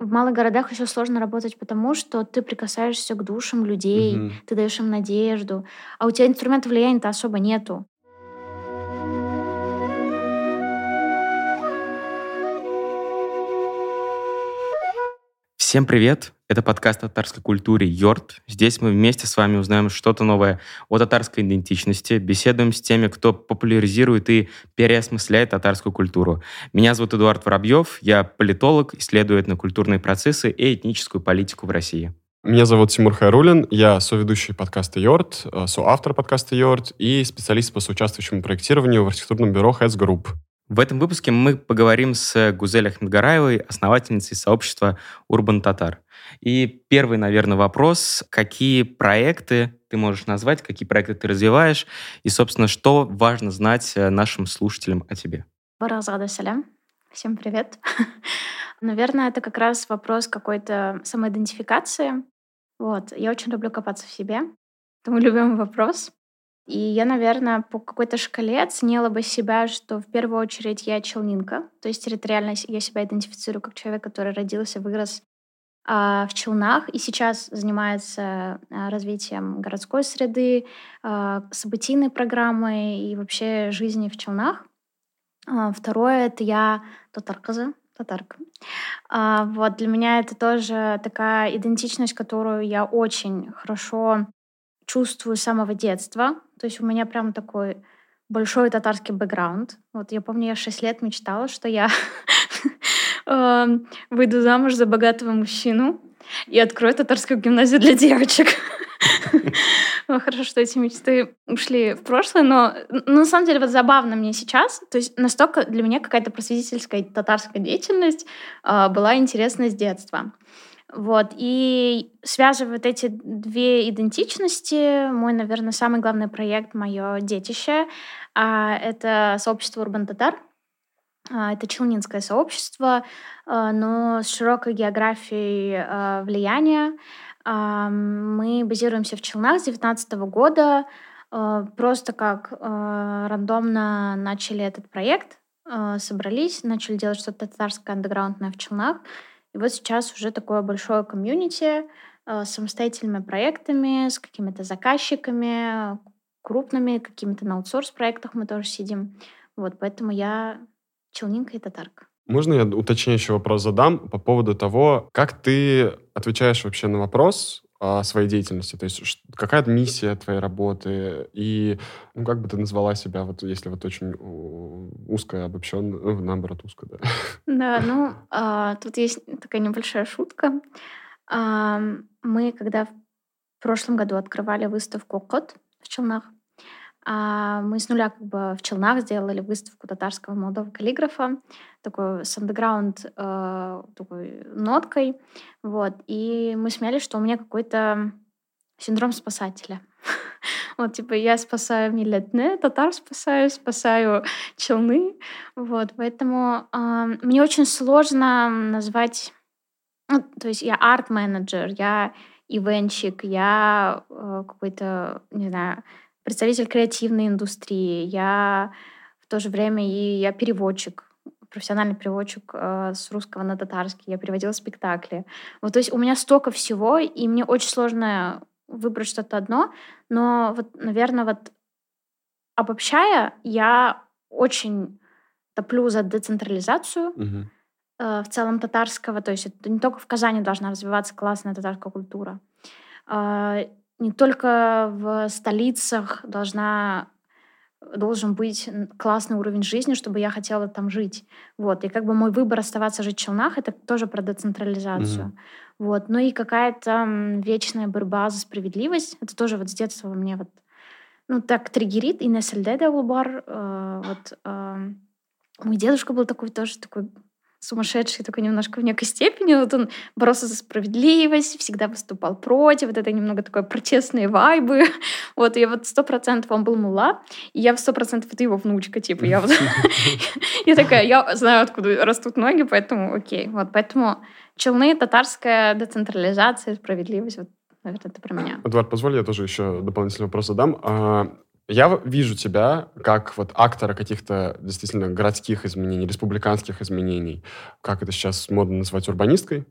в малых городах еще сложно работать, потому что ты прикасаешься к душам людей, Мгм. ты даешь им надежду, а у тебя инструментов влияния-то особо нету. Всем привет! Это подкаст о татарской культуре «Йорт». Здесь мы вместе с вами узнаем что-то новое о татарской идентичности, беседуем с теми, кто популяризирует и переосмысляет татарскую культуру. Меня зовут Эдуард Воробьев, я политолог, исследую этнокультурные процессы и этническую политику в России. Меня зовут Тимур Хайрулин, я соведущий подкаста «Йорт», э, соавтор подкаста «Йорт» и специалист по соучаствующему проектированию в архитектурном бюро «Heads Group». В этом выпуске мы поговорим с Гузель Ахмедгараевой, основательницей сообщества Urban Tatar. И первый, наверное, вопрос. Какие проекты ты можешь назвать, какие проекты ты развиваешь? И, собственно, что важно знать э, нашим слушателям о тебе? Всем привет. Наверное, это как раз вопрос какой-то самоидентификации. Вот. Я очень люблю копаться в себе. Это мой любимый вопрос. И я, наверное, по какой-то шкале оценила бы себя, что в первую очередь я челнинка. То есть территориально я себя идентифицирую как человек, который родился, вырос а, в Челнах и сейчас занимается а, развитием городской среды, а, событийной программы и вообще жизни в Челнах. Второе — это я татарказа, татарка. Вот для меня это тоже такая идентичность, которую я очень хорошо чувствую с самого детства. То есть у меня прям такой большой татарский бэкграунд. Вот я помню, я 6 лет мечтала, что я эм, выйду замуж за богатого мужчину и открою татарскую гимназию для девочек. Ну, Хорошо, что эти мечты ушли в прошлое, но на самом деле вот забавно мне сейчас, то есть настолько для меня какая-то просветительская татарская деятельность а, была интересна с детства. Вот. И связывая вот эти две идентичности, мой, наверное, самый главный проект, мое детище, а, это сообщество Урбан Татар. А, Это челнинское сообщество, а, но с широкой географией влияния. Мы базируемся в Челнах с 2019 года. Просто как рандомно начали этот проект, собрались, начали делать что-то татарское андеграундное в Челнах. И вот сейчас уже такое большое комьюнити а, с самостоятельными проектами, с какими-то заказчиками, крупными, какими-то на аутсорс-проектах мы тоже сидим. Вот, поэтому я челнинка и татарка. Можно я уточняющий вопрос задам по поводу того, как ты отвечаешь вообще на вопрос своей деятельности? То есть какая миссия твоей работы? И ну, как бы ты назвала себя, вот если вот очень узко обобщенно, ну, наоборот, узко, да? Да, ну, а, тут есть такая небольшая шутка. Ам, Мы, когда в прошлом году открывали выставку «Кот» в Челнах, а, мы с нуля как бы в Челнах сделали выставку татарского молодого каллиграфа, такой с андеграунд э, такой ноткой. Вот. И мы смеялись, что у меня какой-то синдром спасателя. Вот, типа, я спасаю миллетне, татар спасаю, спасаю челны. Вот, поэтому ам, мне очень сложно назвать... Ну, то есть я арт-менеджер, я ивенчик, я э, какой-то, не знаю, представитель креативной индустрии, я в то же время и я переводчик, профессиональный переводчик э, с русского на татарский, я переводила спектакли. Вот, то есть у меня столько всего, и мне очень сложно выбрать что-то одно, но вот, наверное, вот обобщая, я очень топлю за децентрализацию Мгм. э, в целом татарского, то есть это не только в Казани должна развиваться классная татарская культура, а, не только в столицах должна должен быть классный уровень жизни, чтобы я хотела там жить. Вот. И как бы мой выбор оставаться жить в Челнах, это тоже про децентрализацию. Мгм. Вот. Ну и какая-то вечная борьба за справедливость. Это тоже вот с детства мне вот ну, так триггерит. И Несельдеда Улбар. э, вот, э, мой дедушка был такой тоже такой сумасшедший, такой немножко в некой степени. Вот он боролся за справедливость, всегда выступал против. Вот это немного такое протестные вайбы. Вот, и я вот сто процентов он был мула, и я в сто процентов это его внучка, типа, я вот... Я такая, я знаю, откуда растут ноги, поэтому окей. Вот, поэтому челны, татарская децентрализация, справедливость, вот, наверное, это про меня. Эдуард, позволь, я тоже еще дополнительный вопрос задам. Я вижу тебя как вот актора каких-то действительно городских изменений, республиканских изменений. Как это сейчас модно называть урбанисткой?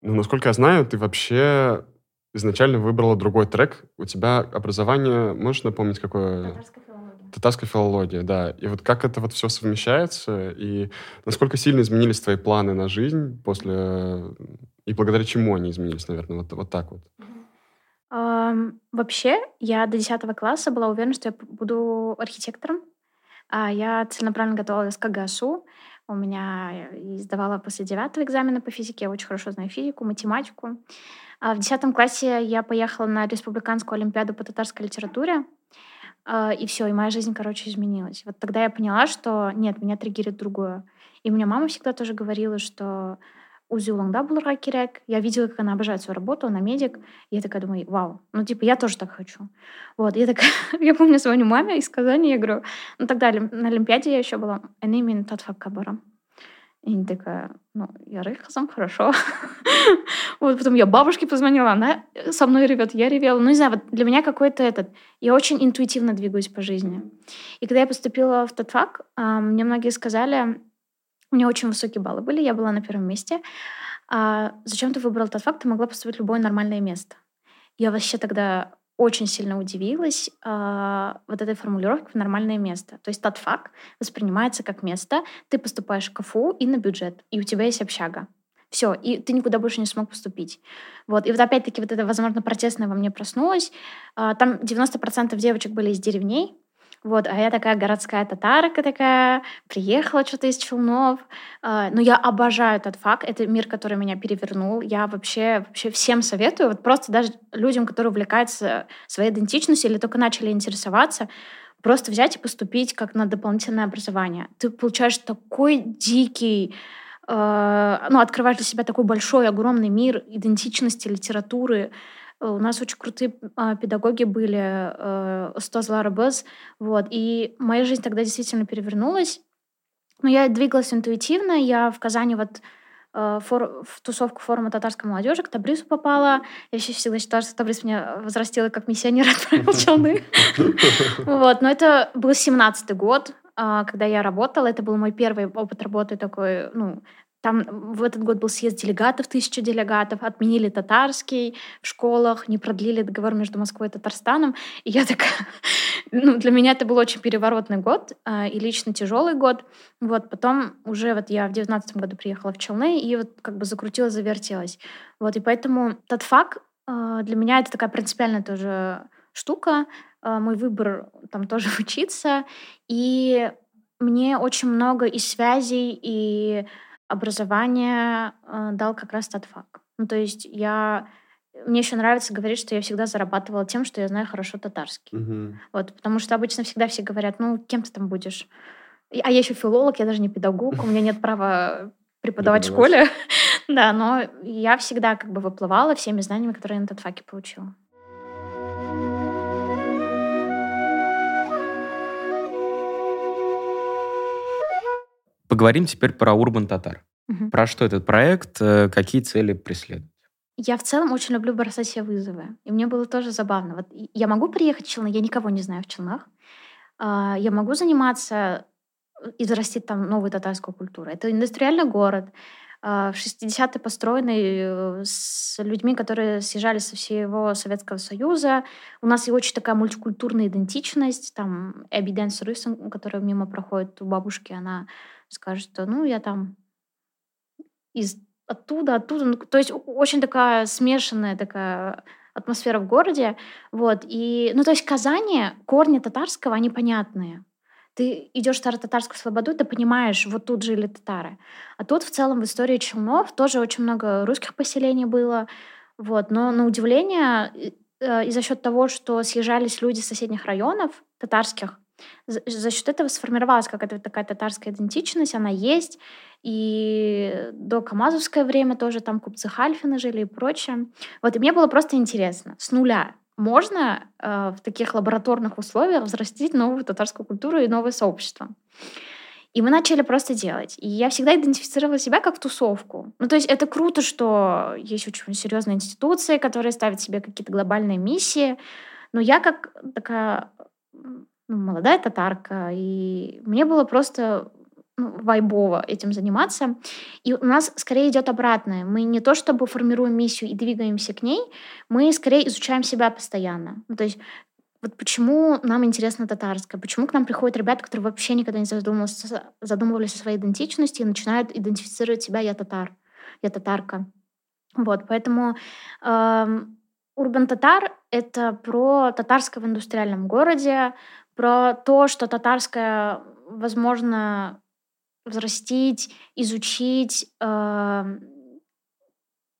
Ну, насколько я знаю, ты вообще изначально выбрала другой трек. У тебя образование, можешь напомнить, какое? Татарская филология. Татарская филология, да. И вот как это вот все совмещается, и насколько сильно изменились твои планы на жизнь после... И благодаря чему они изменились, наверное, вот, вот так вот? Ам, Вообще, я до 10 класса была уверена, что я буду архитектором. А Я целенаправленно готовилась к ГАСУ. У меня и сдавала после девятого экзамена по физике. Я очень хорошо знаю физику, математику. А В десятом классе я поехала на республиканскую олимпиаду по татарской литературе. А, И все, и моя жизнь, короче, изменилась. Вот тогда я поняла, что нет, меня триггерит другое. И у меня мама всегда тоже говорила, что узи улаңда булырга кирәк. Я видела, как она обожает свою работу, она медик. Я такая думаю, вау, ну типа я тоже так хочу. Вот, я такая, я помню, звоню маме из Казани, я говорю, ну тогда на Олимпиаде я еще была, «Эне мен татфак кабарам». И она такая, ну, я рыхазом, хорошо. Вот потом я бабушке позвонила, она со мной ревет, я ревела. Ну, не знаю, вот для меня какой-то этот... Я очень интуитивно двигаюсь по жизни. И когда я поступила в татфак, а, мне многие сказали, у меня очень высокие баллы были, я была на первом месте. А зачем ты выбрал татфак? Ты могла поступить в любое нормальное место. Я вообще тогда очень сильно удивилась а, вот этой формулировке в нормальное место. То есть татфак воспринимается как место, ты поступаешь в КФУ и на бюджет, и у тебя есть общага. Все, и ты никуда больше не смог поступить. Вот. И вот опять-таки вот это, возможно, протестное во мне проснулось. А, Там 90% девочек были из деревней, вот, а я такая городская татарка такая, приехала что-то из Челнов. А, Но я обожаю этот факт, это мир, который меня перевернул. Я вообще, вообще всем советую, вот просто даже людям, которые увлекаются своей идентичностью или только начали интересоваться, просто взять и поступить как на дополнительное образование. Ты получаешь такой дикий э, ну, открываешь для себя такой большой, огромный мир идентичности, литературы. Э, У нас очень крутые а, педагоги были, э, Лара Без, вот, и моя жизнь тогда действительно перевернулась. Но я двигалась интуитивно, я в Казани вот э, фор- в тусовку форума татарской молодежи к Табрису попала. Я еще всегда считала, что Табрис меня возрастила как миссионер отправил Челны. Вот, но это был 17-й год, а, когда я работала. Это был мой первый опыт работы такой, ну, там в этот год был съезд делегатов, тысяча делегатов, отменили татарский в школах, не продлили договор между Москвой и Татарстаном. И я такая... Ну, для меня это был очень переворотный год а, и лично тяжелый год. Вот, потом уже вот я в девятнадцатом году приехала в Челны и вот как бы закрутилась, завертелась. Вот, и поэтому тот факт а, для меня это такая принципиальная тоже штука. А, Мой выбор там тоже учиться. И мне очень много и связей, и образования э, дал как раз татфак. Ну, то есть я... Мне еще нравится говорить, что я всегда зарабатывала тем, что я знаю хорошо татарский. Мгм. Вот, потому что обычно всегда все говорят, ну, кем ты там будешь? А я еще филолог, я даже не педагог, у меня нет права преподавать в школе. Да, но я всегда как бы выплывала всеми знаниями, которые я на татфаке получила. Поговорим теперь про Урбан Татар. Мгм. Про что этот проект, э, какие цели преследует? Я в целом очень люблю бросать вызовы. И мне было тоже забавно. Вот я могу приехать в Челны, я никого не знаю в Челнах. А, Я могу заниматься э, и зарастить там новую татарскую культуру. Это индустриальный город, а, в 60-е построенный э, с людьми, которые съезжали со всего Советского Союза. У нас и очень такая мультикультурная идентичность. Там Эбби Дэнс Рысон, которая мимо проходит у бабушки, она скажет, что ну я там из оттуда, оттуда. Ну, то есть очень такая смешанная такая атмосфера в городе. Вот. И, ну, то есть Казани корни татарского, они понятные. Ты идешь в Старо-Татарскую Слободу, ты понимаешь, вот тут жили татары. А тут в целом в истории Челнов тоже очень много русских поселений было. Вот. Но на удивление, и э, за счет того, что съезжались люди из соседних районов татарских, за, за счет этого сформировалась какая-то такая татарская идентичность, она есть. И до Камазовское время тоже там купцы Хальфины жили и прочее. Вот, и мне было просто интересно, с нуля можно э, в таких лабораторных условиях взрастить новую татарскую культуру и новое сообщество. И мы начали просто делать. И я всегда идентифицировала себя как тусовку. Ну, то есть это круто, что есть очень серьезные институции, которые ставят себе какие-то глобальные миссии. Но я как такая ну, молодая татарка, и мне было просто ну, вайбово этим заниматься. И у нас скорее идет обратное. Мы не то чтобы формируем миссию и двигаемся к ней, мы скорее изучаем себя постоянно. Ну, то есть вот почему нам интересно татарское, почему к нам приходят ребята, которые вообще никогда не задумывались, задумывались о своей идентичности и начинают идентифицировать себя «я татар», «я татарка». Вот, поэтому Урбан Татар — это про татарское в индустриальном городе, про то, что татарское возможно взрастить, изучить э,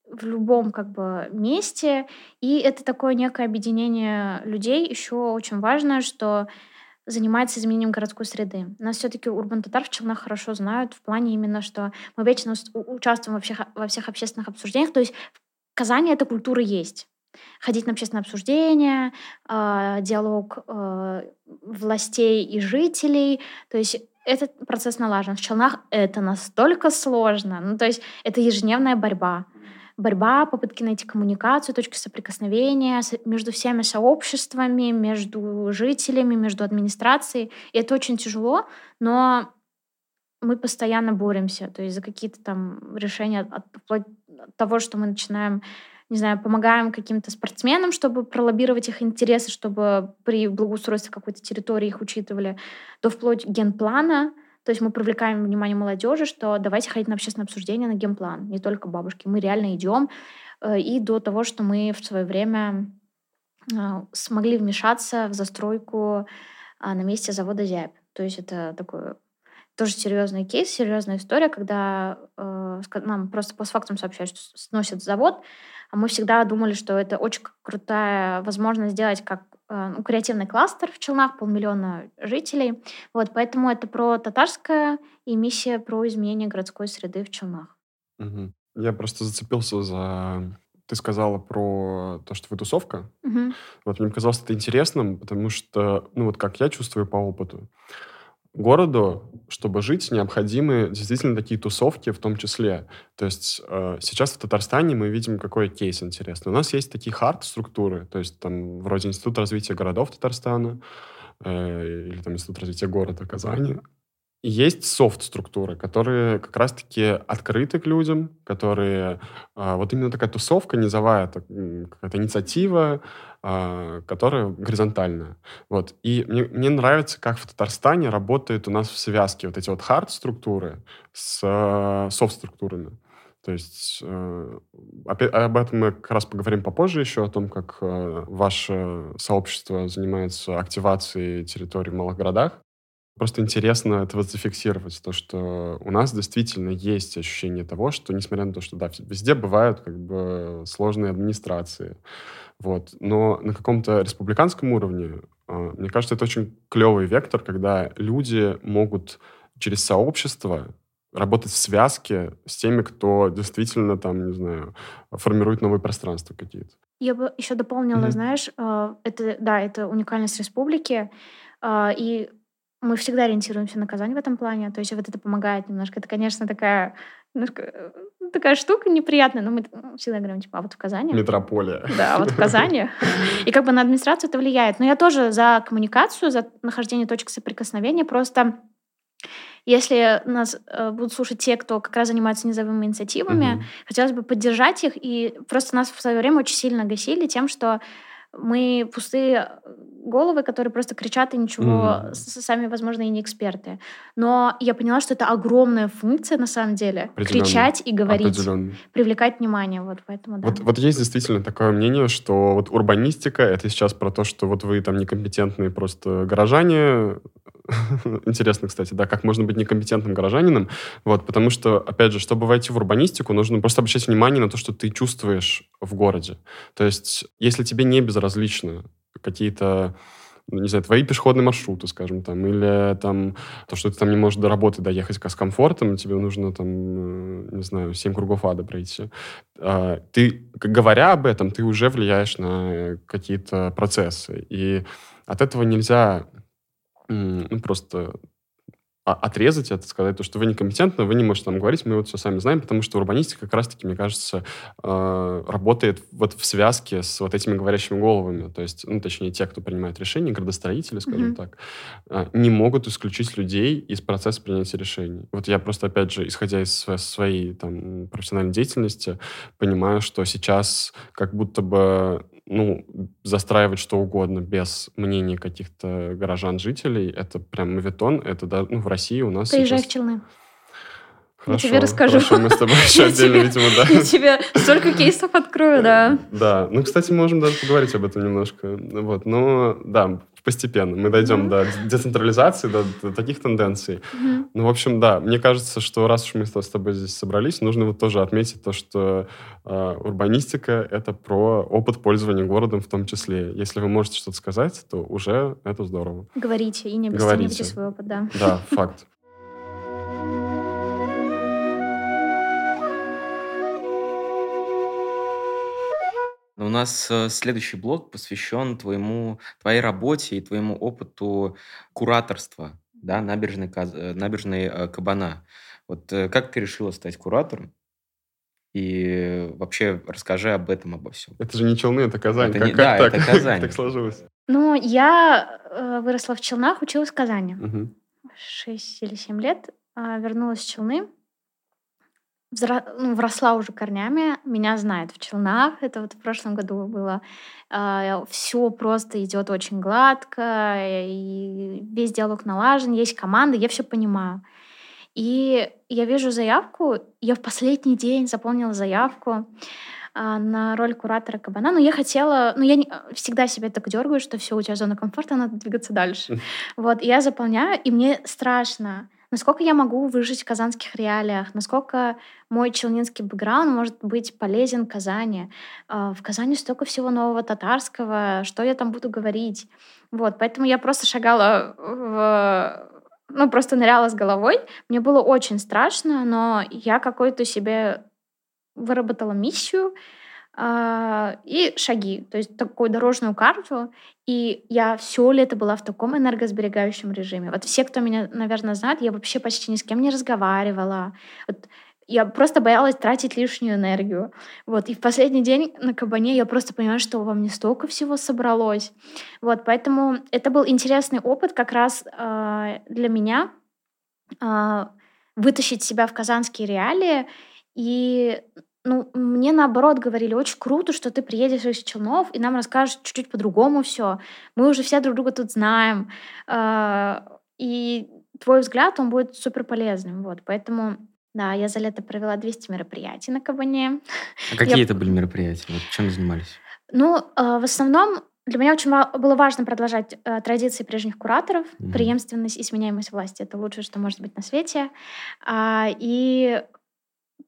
в любом как бы месте. И это такое некое объединение людей. Еще очень важно, что занимается изменением городской среды. Нас все-таки Урбан Татар в Челнах хорошо знают в плане именно, что мы вечно участвуем во всех, во всех общественных обсуждениях. То есть в Казани эта культура есть. Ходить на общественные обсуждения, э, диалог э, властей и жителей. То есть этот процесс налажен. В Челнах это настолько сложно. Ну, то есть это ежедневная борьба. Борьба, попытки найти коммуникацию, точки соприкосновения между всеми сообществами, между жителями, между администрацией. И это очень тяжело, но мы постоянно боремся. То есть за какие-то там решения от, от того, что мы начинаем не знаю, помогаем каким-то спортсменам, чтобы пролоббировать их интересы, чтобы при благоустройстве какой-то территории их учитывали, до вплоть генплана. То есть мы привлекаем внимание молодежи, что давайте ходить на общественное обсуждение на генплан, не только бабушки. Мы реально идем. Э, и до того, что мы в свое время э, смогли вмешаться в застройку а, на месте завода «Зябь». То есть это такой тоже серьезный кейс, серьезная история, когда э, нам просто постфактум сообщают, что сносят завод, а мы всегда думали, что это очень крутая возможность сделать как э, ну, креативный кластер в Челнах, полмиллиона жителей. Вот, поэтому это про татарское и миссия про изменение городской среды в Челнах. Угу. Я просто зацепился за... Ты сказала про то, что вы тусовка. Угу. Вот мне показалось это интересным, потому что, ну вот как я чувствую по опыту, городу, чтобы жить, необходимы действительно такие тусовки в том числе. То есть э, сейчас в Татарстане мы видим, какой кейс интересный. У нас есть такие хард-структуры, то есть там вроде Институт развития городов Татарстана э, или там Институт развития города Казани. Есть софт-структуры, которые как раз-таки открыты к людям, которые... Э, вот именно такая тусовка низовая, какая-то инициатива, которая горизонтальная. Вот. И мне, мне нравится, как в Татарстане работает у нас в связке вот эти вот хард-структуры с э, софт-структурами. То есть э, об этом мы как раз поговорим попозже еще, о том, как э, ваше сообщество занимается активацией территорий в малых городах. Просто интересно это вот зафиксировать, то, что у нас действительно есть ощущение того, что, несмотря на то, что, да, везде бывают как бы сложные администрации, вот, но на каком-то республиканском уровне, а, мне кажется, это очень клевый вектор, когда люди могут через сообщество работать в связке с теми, кто действительно там, не знаю, формирует новые пространства какие-то. Я бы еще дополнила, mm-hmm. знаешь, а, это, да, это уникальность республики, а, и мы всегда ориентируемся на Казань в этом плане. То есть вот это помогает немножко. Это, конечно, такая немножко э, такая штука неприятная, но мы всегда говорим, типа, а вот в Казани... Метрополия. Да, вот в Казани. И как бы на администрацию это влияет. Но я тоже за коммуникацию, за нахождение точек соприкосновения. Просто если нас э, будут слушать те, кто как раз занимается низовыми инициативами, угу. хотелось бы поддержать их. И просто нас в свое время очень сильно гасили тем, что мы пустые головы, которые просто кричат и ничего mm. сами, возможно, и не эксперты. Но я поняла, что это огромная функция на самом деле. Кричать и говорить. Привлекать внимание. Вот, поэтому, да. вот, вот есть действительно такое мнение, что вот урбанистика — это сейчас про то, что вот вы там некомпетентные просто горожане, Интересно, кстати, да, как можно быть некомпетентным горожанином. Вот, потому что, опять же, чтобы войти в урбанистику, нужно просто обращать внимание на то, что ты чувствуешь в городе. То есть, если тебе не безразлично какие-то ну, не знаю, твои пешеходные маршруты, скажем, там, или там то, что ты там не можешь до работы доехать с комфортом, тебе нужно там, э, не знаю, 7 кругов ада пройти. А, ты, говоря об этом, ты уже влияешь на какие-то процессы. И от этого нельзя ну, просто отрезать это, сказать, то, что вы некомпетентны, вы не можете нам говорить, мы вот все сами знаем, потому что урбанистика как раз-таки, мне кажется, э, работает вот в связке с вот этими говорящими головами. То есть, ну, точнее, те, кто принимает решения, градостроители, скажем mm-hmm. так, э, не могут исключить людей из процесса принятия решений. Вот я просто, опять же, исходя из своей там, профессиональной деятельности, понимаю, что сейчас как будто бы ну, застраивать что угодно без мнения каких-то горожан, жителей, это прям мавитон. Это да, ну, в России у нас Приезжай сейчас... в Челны. Хорошо, я тебе расскажу. Хорошо, мы с тобой еще отдельно, видимо, да. Я тебе столько кейсов открою, да. Да, ну, кстати, можем даже поговорить об этом немножко. Вот, но, да, постепенно. Мы дойдем до децентрализации, до, до таких тенденций. Ну, в общем, да, мне кажется, что раз уж мы с тобой здесь собрались, нужно вот тоже отметить то, что э, урбанистика — это про опыт пользования городом в том числе. Если вы можете что-то сказать, то уже это здорово. Говорите и не обесценивайте свой опыт, да. Да, факт. У нас э, следующий блок посвящен твоему, твоей работе и твоему опыту кураторства да, набережной, э, набережной э, Кабана. Вот как ты решила стать куратором? И вообще расскажи об этом, обо всем. Это же не Челны, это Казань. Это как, не, как да, так? это Казань. так сложилось? Ну, я э, выросла в Челнах, училась в Казани. Угу. 6 или 7 лет. Э, вернулась в Челны взра... ну, вросла уже корнями, меня знают в Челнах, это вот в прошлом году было. Э, все просто идет очень гладко, и весь диалог налажен, есть команда, я все понимаю. И я вижу заявку, я в последний день заполнила заявку а, на роль куратора кабана. Но я хотела, ну я не, всегда себя так дергаю, что все, у тебя зона комфорта, надо двигаться дальше. Вот, я заполняю, и мне страшно насколько я могу выжить в казанских реалиях, насколько мой челнинский бэкграунд может быть полезен Казани. А, в Казани столько всего нового татарского, что я там буду говорить. Вот, поэтому я просто шагала в ну, просто ныряла с головой. Мне было очень страшно, но я какой-то себе выработала миссию, и шаги, то есть такую дорожную карту. И я все лето была в таком энергосберегающем режиме. Вот все, кто меня, наверное, знает, я вообще почти ни с кем не разговаривала. Вот я просто боялась тратить лишнюю энергию. Вот. И в последний день на кабане я просто поняла, что во мне столько всего собралось. Вот. Поэтому это был интересный опыт как раз э, для меня э, вытащить себя в казанские реалии и ну, мне наоборот говорили, очень круто, что ты приедешь из Челнов и нам расскажешь чуть-чуть по-другому все. Мы уже все друг друга тут знаем. А, и твой взгляд, он будет супер полезным. Вот, поэтому, да, я за лето провела 200 мероприятий на Кабане. А какие я... это были мероприятия? Вот чем занимались? Ну, а, в основном для меня очень было важно продолжать э, традиции прежних кураторов, mm-hmm. преемственность и сменяемость власти. Это лучшее, что может быть на свете. А, и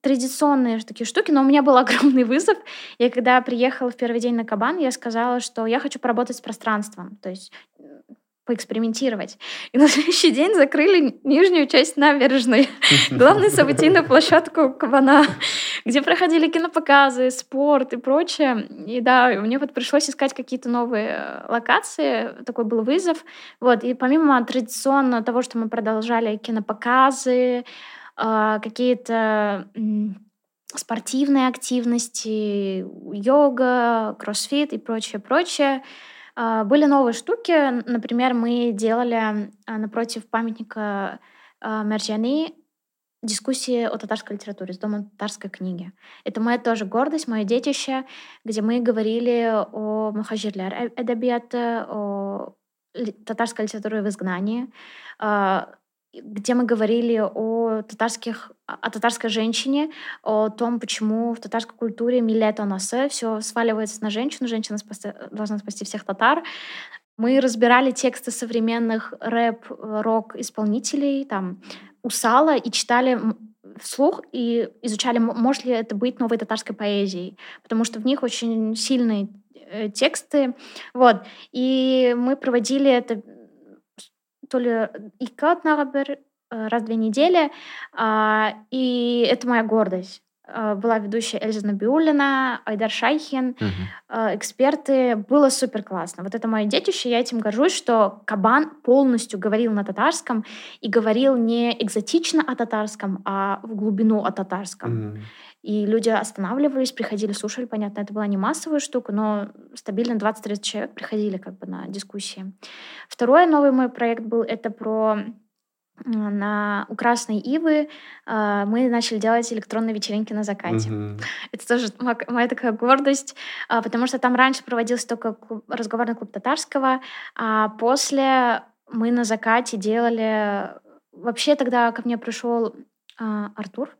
традиционные такие штуки, но у меня был огромный вызов. Я когда приехала в первый день на Кабан, я сказала, что я хочу поработать с пространством, то есть поэкспериментировать. И на следующий день закрыли нижнюю часть набережной, главную событийную площадку Кабана, где проходили кинопоказы, спорт и прочее. И да, мне вот пришлось искать какие-то новые э, локации, такой был вызов. Вот, и помимо традиционно того, что мы продолжали кинопоказы, какие-то спортивные активности, йога, кроссфит и прочее, прочее. А, были новые штуки. Например, мы делали а, напротив памятника Мерджани дискуссии о татарской литературе с Домом татарской книги. Это моя тоже гордость, мое детище, где мы говорили о мухаджирлер эдабиаты, о татарской литературе в изгнании, где мы говорили о татарских, о татарской женщине, о том, почему в татарской культуре милет нас все сваливается на женщину, женщина спасти, должна спасти всех татар. Мы разбирали тексты современных рэп-рок-исполнителей, там, Усала, и читали вслух и изучали, может ли это быть новой татарской поэзией, потому что в них очень сильные э, тексты. Вот. И мы проводили это то ли икат нагабер, э, раз в две недели, а, и это моя гордость. Э, была ведущая Эльза Набиулина, Айдар Шайхин, угу. эксперты. Было супер классно. Вот это мое детище, я этим горжусь, что Кабан полностью говорил на татарском и говорил не экзотично о татарском, а в глубину о татарском. Угу. И люди останавливались, приходили, слушали, понятно, это была не массовая штука, но стабильно 20-30 человек приходили как бы на дискуссии. Второй новый мой проект был, это про на у Красной Ивы э, мы начали делать электронные вечеринки на закате. Угу. Это тоже моя такая гордость, э, потому что там раньше проводился только клуб, разговорный клуб татарского, а после мы на закате делали... Вообще тогда ко мне пришел э, Артур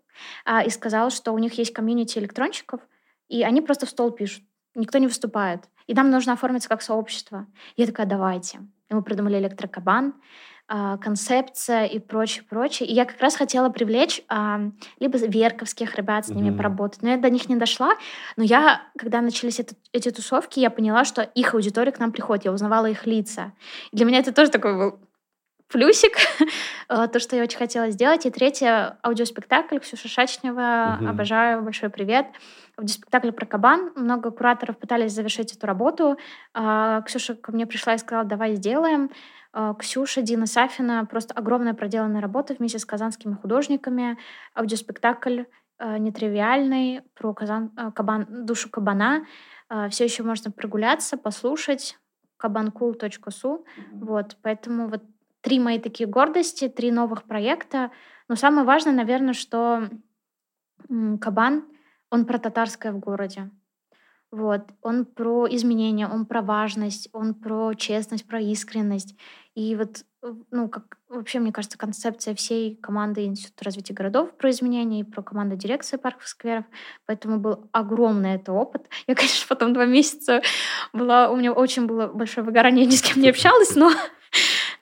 э, и сказал, что у них есть комьюнити электронщиков, и они просто в стол пишут, никто не выступает. И нам нужно оформиться как сообщество. Я такая, давайте. И мы придумали электрокабан, а, концепция и прочее, прочее. И я как раз хотела привлечь а, либо верковских ребят с ними mm-hmm. поработать, но я до них не дошла. Но я, когда начались это, эти тусовки, я поняла, что их аудитория к нам приходит, я узнавала их лица. И для меня это тоже такой был плюсик, а, то, что я очень хотела сделать. И третье, аудиоспектакль Ксюша Шачнева, mm-hmm. обожаю, большой привет. Аудиоспектакль про кабан. Много кураторов пытались завершить эту работу. Ксюша ко мне пришла и сказала, давай сделаем. А, Ксюша, Дина Сафина. Просто огромная проделанная работа вместе с казанскими художниками. Аудиоспектакль а, нетривиальный про казан, а, кабан, душу кабана. Все еще можно прогуляться, послушать kabancool.su. Mm-hmm. Вот, поэтому вот три мои такие гордости, три новых проекта. Но самое важное, наверное, что Кабан, он про татарское в городе. Вот. Он про изменения, он про важность, он про честность, про искренность. И вот, ну, как вообще, мне кажется, концепция всей команды Института развития городов про изменения и про команду дирекции парков и скверов. Поэтому был огромный это опыт. Я, конечно, потом два месяца была... У меня очень было большое выгорание, ни с кем не общалась, но,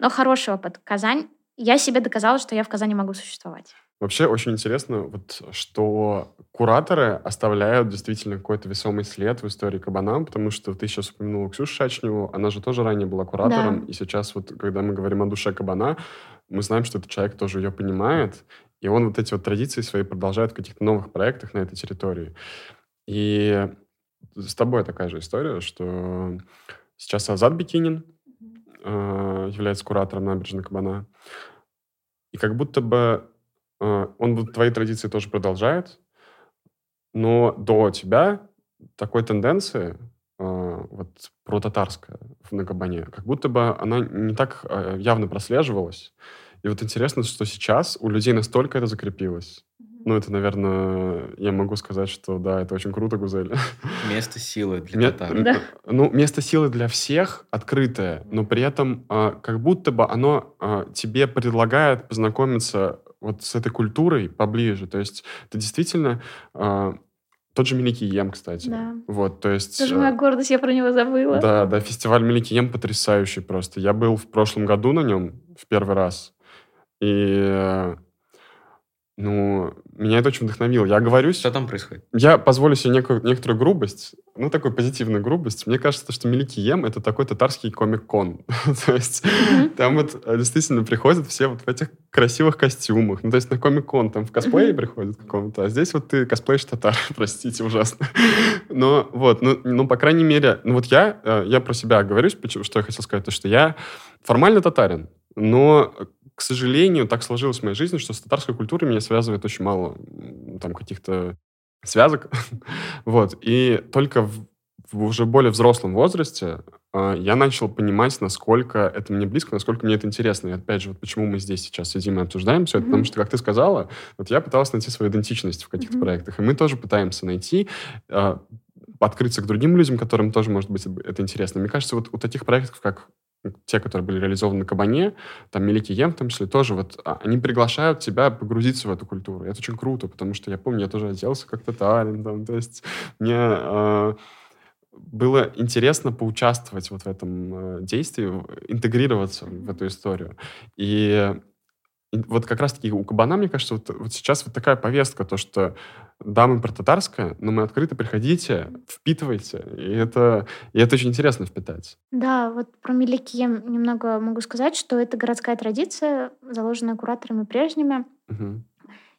но хороший опыт. Казань. Я себе доказала, что я в Казани могу существовать. Вообще очень интересно, вот, что кураторы оставляют действительно какой-то весомый след в истории Кабана, потому что ты сейчас упомянула Ксюшу Шачневу, она же тоже ранее была куратором, да. и сейчас вот, когда мы говорим о душе Кабана, мы знаем, что этот человек тоже ее понимает, и он вот эти вот традиции свои продолжает в каких-то новых проектах на этой территории. И с тобой такая же история, что сейчас Азат Бикинин является куратором набережной Кабана, и как будто бы а, он твои традиции тоже продолжает, но до тебя такой тенденции а, вот про татарское в Нагабане, как будто бы она не так явно прослеживалась. И вот интересно, что сейчас у людей настолько это закрепилось. Ну, это, наверное, я могу сказать, что да, это очень круто, Гузель. Место силы для Ме- татар. Да. Ну, место силы для всех открытое, но при этом а, как будто бы оно а, тебе предлагает познакомиться вот с этой культурой поближе. То есть ты действительно... Э, тот же Меликием, кстати. Да. Вот, то есть... Тоже моя гордость, я про него забыла. Да, да, фестиваль Меликием потрясающий просто. Я был в прошлом году на нем в первый раз. И ну, меня это очень вдохновило. Я говорю... Что там происходит? Я позволю себе некую, некоторую грубость, ну, такую позитивную грубость. Мне кажется, что Меликием — это такой татарский комик-кон. то есть там вот э, действительно приходят все вот в этих красивых костюмах. Ну, то есть на комик-кон там в косплее приходят какому-то, а здесь вот ты косплеишь татар. Простите, ужасно. Но вот, ну, ну, по крайней мере, ну вот я, э, я про себя говорю, что я хотел сказать, то, что я формально татарин, но к сожалению, так сложилось в моей жизни, что с татарской культурой меня связывает очень мало там каких-то связок. вот. И только в, в уже более взрослом возрасте э, я начал понимать, насколько это мне близко, насколько мне это интересно. И опять же, вот почему мы здесь сейчас сидим и обсуждаем все это, mm-hmm. потому что, как ты сказала, вот я пыталась найти свою идентичность в каких-то mm-hmm. проектах, и мы тоже пытаемся найти э, открыться к другим людям, которым тоже может быть это интересно. Мне кажется, вот у таких проектов, как те, которые были реализованы на Кабане, там Мелики Ем в том числе, тоже вот а, они приглашают тебя погрузиться в эту культуру. И это очень круто, потому что я помню, я тоже оделся как татарин, там, то есть мне э, было интересно поучаствовать вот в этом э, действии, интегрироваться в эту историю. И и вот как раз-таки у Кабана, мне кажется, вот, вот сейчас вот такая повестка, то, что да, мы про татарское, но мы открыто приходите, впитывайте, и это, и это очень интересно впитать. Да, вот про Мелики я немного могу сказать, что это городская традиция, заложенная кураторами прежними. Угу.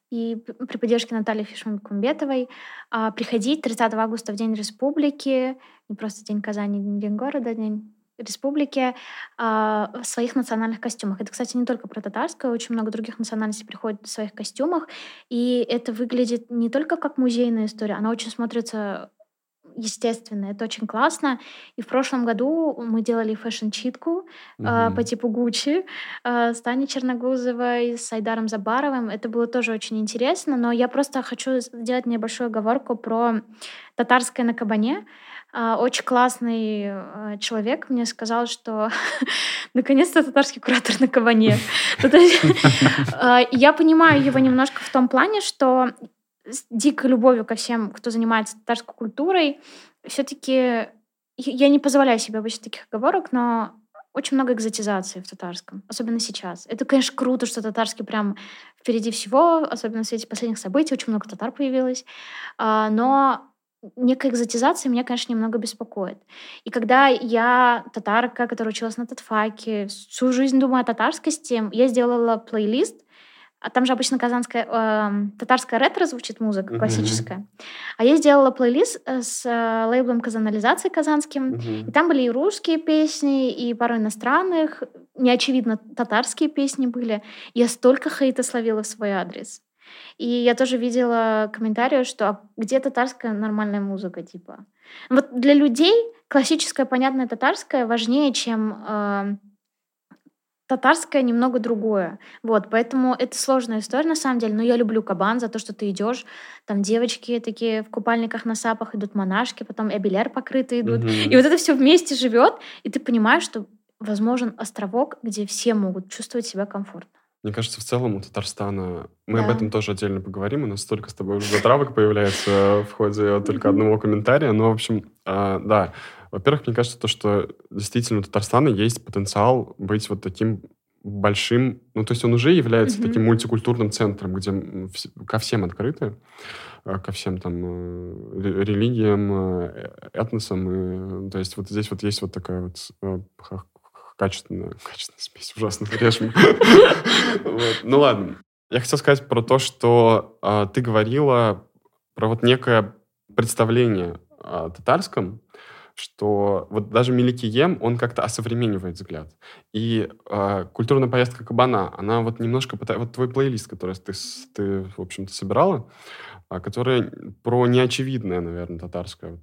и при поддержке Натальи Фишман-Кумбетовой а, приходить 30 августа в День Республики, не просто День Казани, День города, День республики а, в своих национальных костюмах. Это, кстати, не только про татарское, очень много других национальностей приходят в своих костюмах, и это выглядит не только как музейная история, она очень смотрится естественно, это очень классно. И в прошлом году мы делали фэшн-читку угу. э, по типу Гуччи э, с Таней Черногузовой, с Айдаром Забаровым. Это было тоже очень интересно, но я просто хочу сделать небольшую оговорку про татарское на кабане. Э, очень классный э, человек мне сказал, что наконец-то татарский куратор на кабане. Я понимаю его немножко в том плане, что с дикой любовью ко всем, кто занимается татарской культурой, все-таки я не позволяю себе обычно таких оговорок, но очень много экзотизации в татарском, особенно сейчас. Это, конечно, круто, что татарский прям впереди всего, особенно в свете последних событий, очень много татар появилось. А, но некая экзотизация меня, конечно, немного беспокоит. И когда я татарка, которая училась на татфаке, всю жизнь думаю о татарскости, я сделала плейлист — а там же обычно казанская, э, татарская ретро звучит музыка, классическая. Uh-huh. А я сделала плейлист э, с э, лейблом казанализации казанским. Uh-huh. И там были и русские песни, и пару иностранных. Неочевидно, татарские песни были. Я столько хейта словила в свой адрес. И я тоже видела комментарии, что а где татарская нормальная музыка, типа. Вот для людей классическая, понятная татарская важнее, чем... Э, татарское немного другое. Вот, поэтому это сложная история на самом деле. Но я люблю кабан за то, что ты идешь, там девочки такие в купальниках на сапах идут монашки, потом эбелер покрытые идут. Mm-hmm. И вот это все вместе живет, и ты понимаешь, что возможен островок, где все могут чувствовать себя комфортно. Мне кажется, в целом у Татарстана... Мы да. об этом тоже отдельно поговорим. У нас столько с тобой уже затравок появляется в ходе только одного комментария. Но, в общем, а, да. Во-первых, мне кажется, то, что действительно у Татарстана есть потенциал быть вот таким большим, ну, то есть он уже является таким мультикультурным центром, где ко всем открыты, э, ко всем там э, религиям, э, этносам. И, то есть вот здесь вот есть вот такая вот качественная, качественная смесь, ужасно режем. Ну ладно. Я хотел сказать про то, что ты говорила про вот некое представление о татарском, что вот даже Меликием, он как-то осовременивает взгляд. И э, культурная поездка Кабана, она вот немножко... Вот твой плейлист, который ты, ты в общем-то, собирала, э, который про неочевидное, наверное, татарское.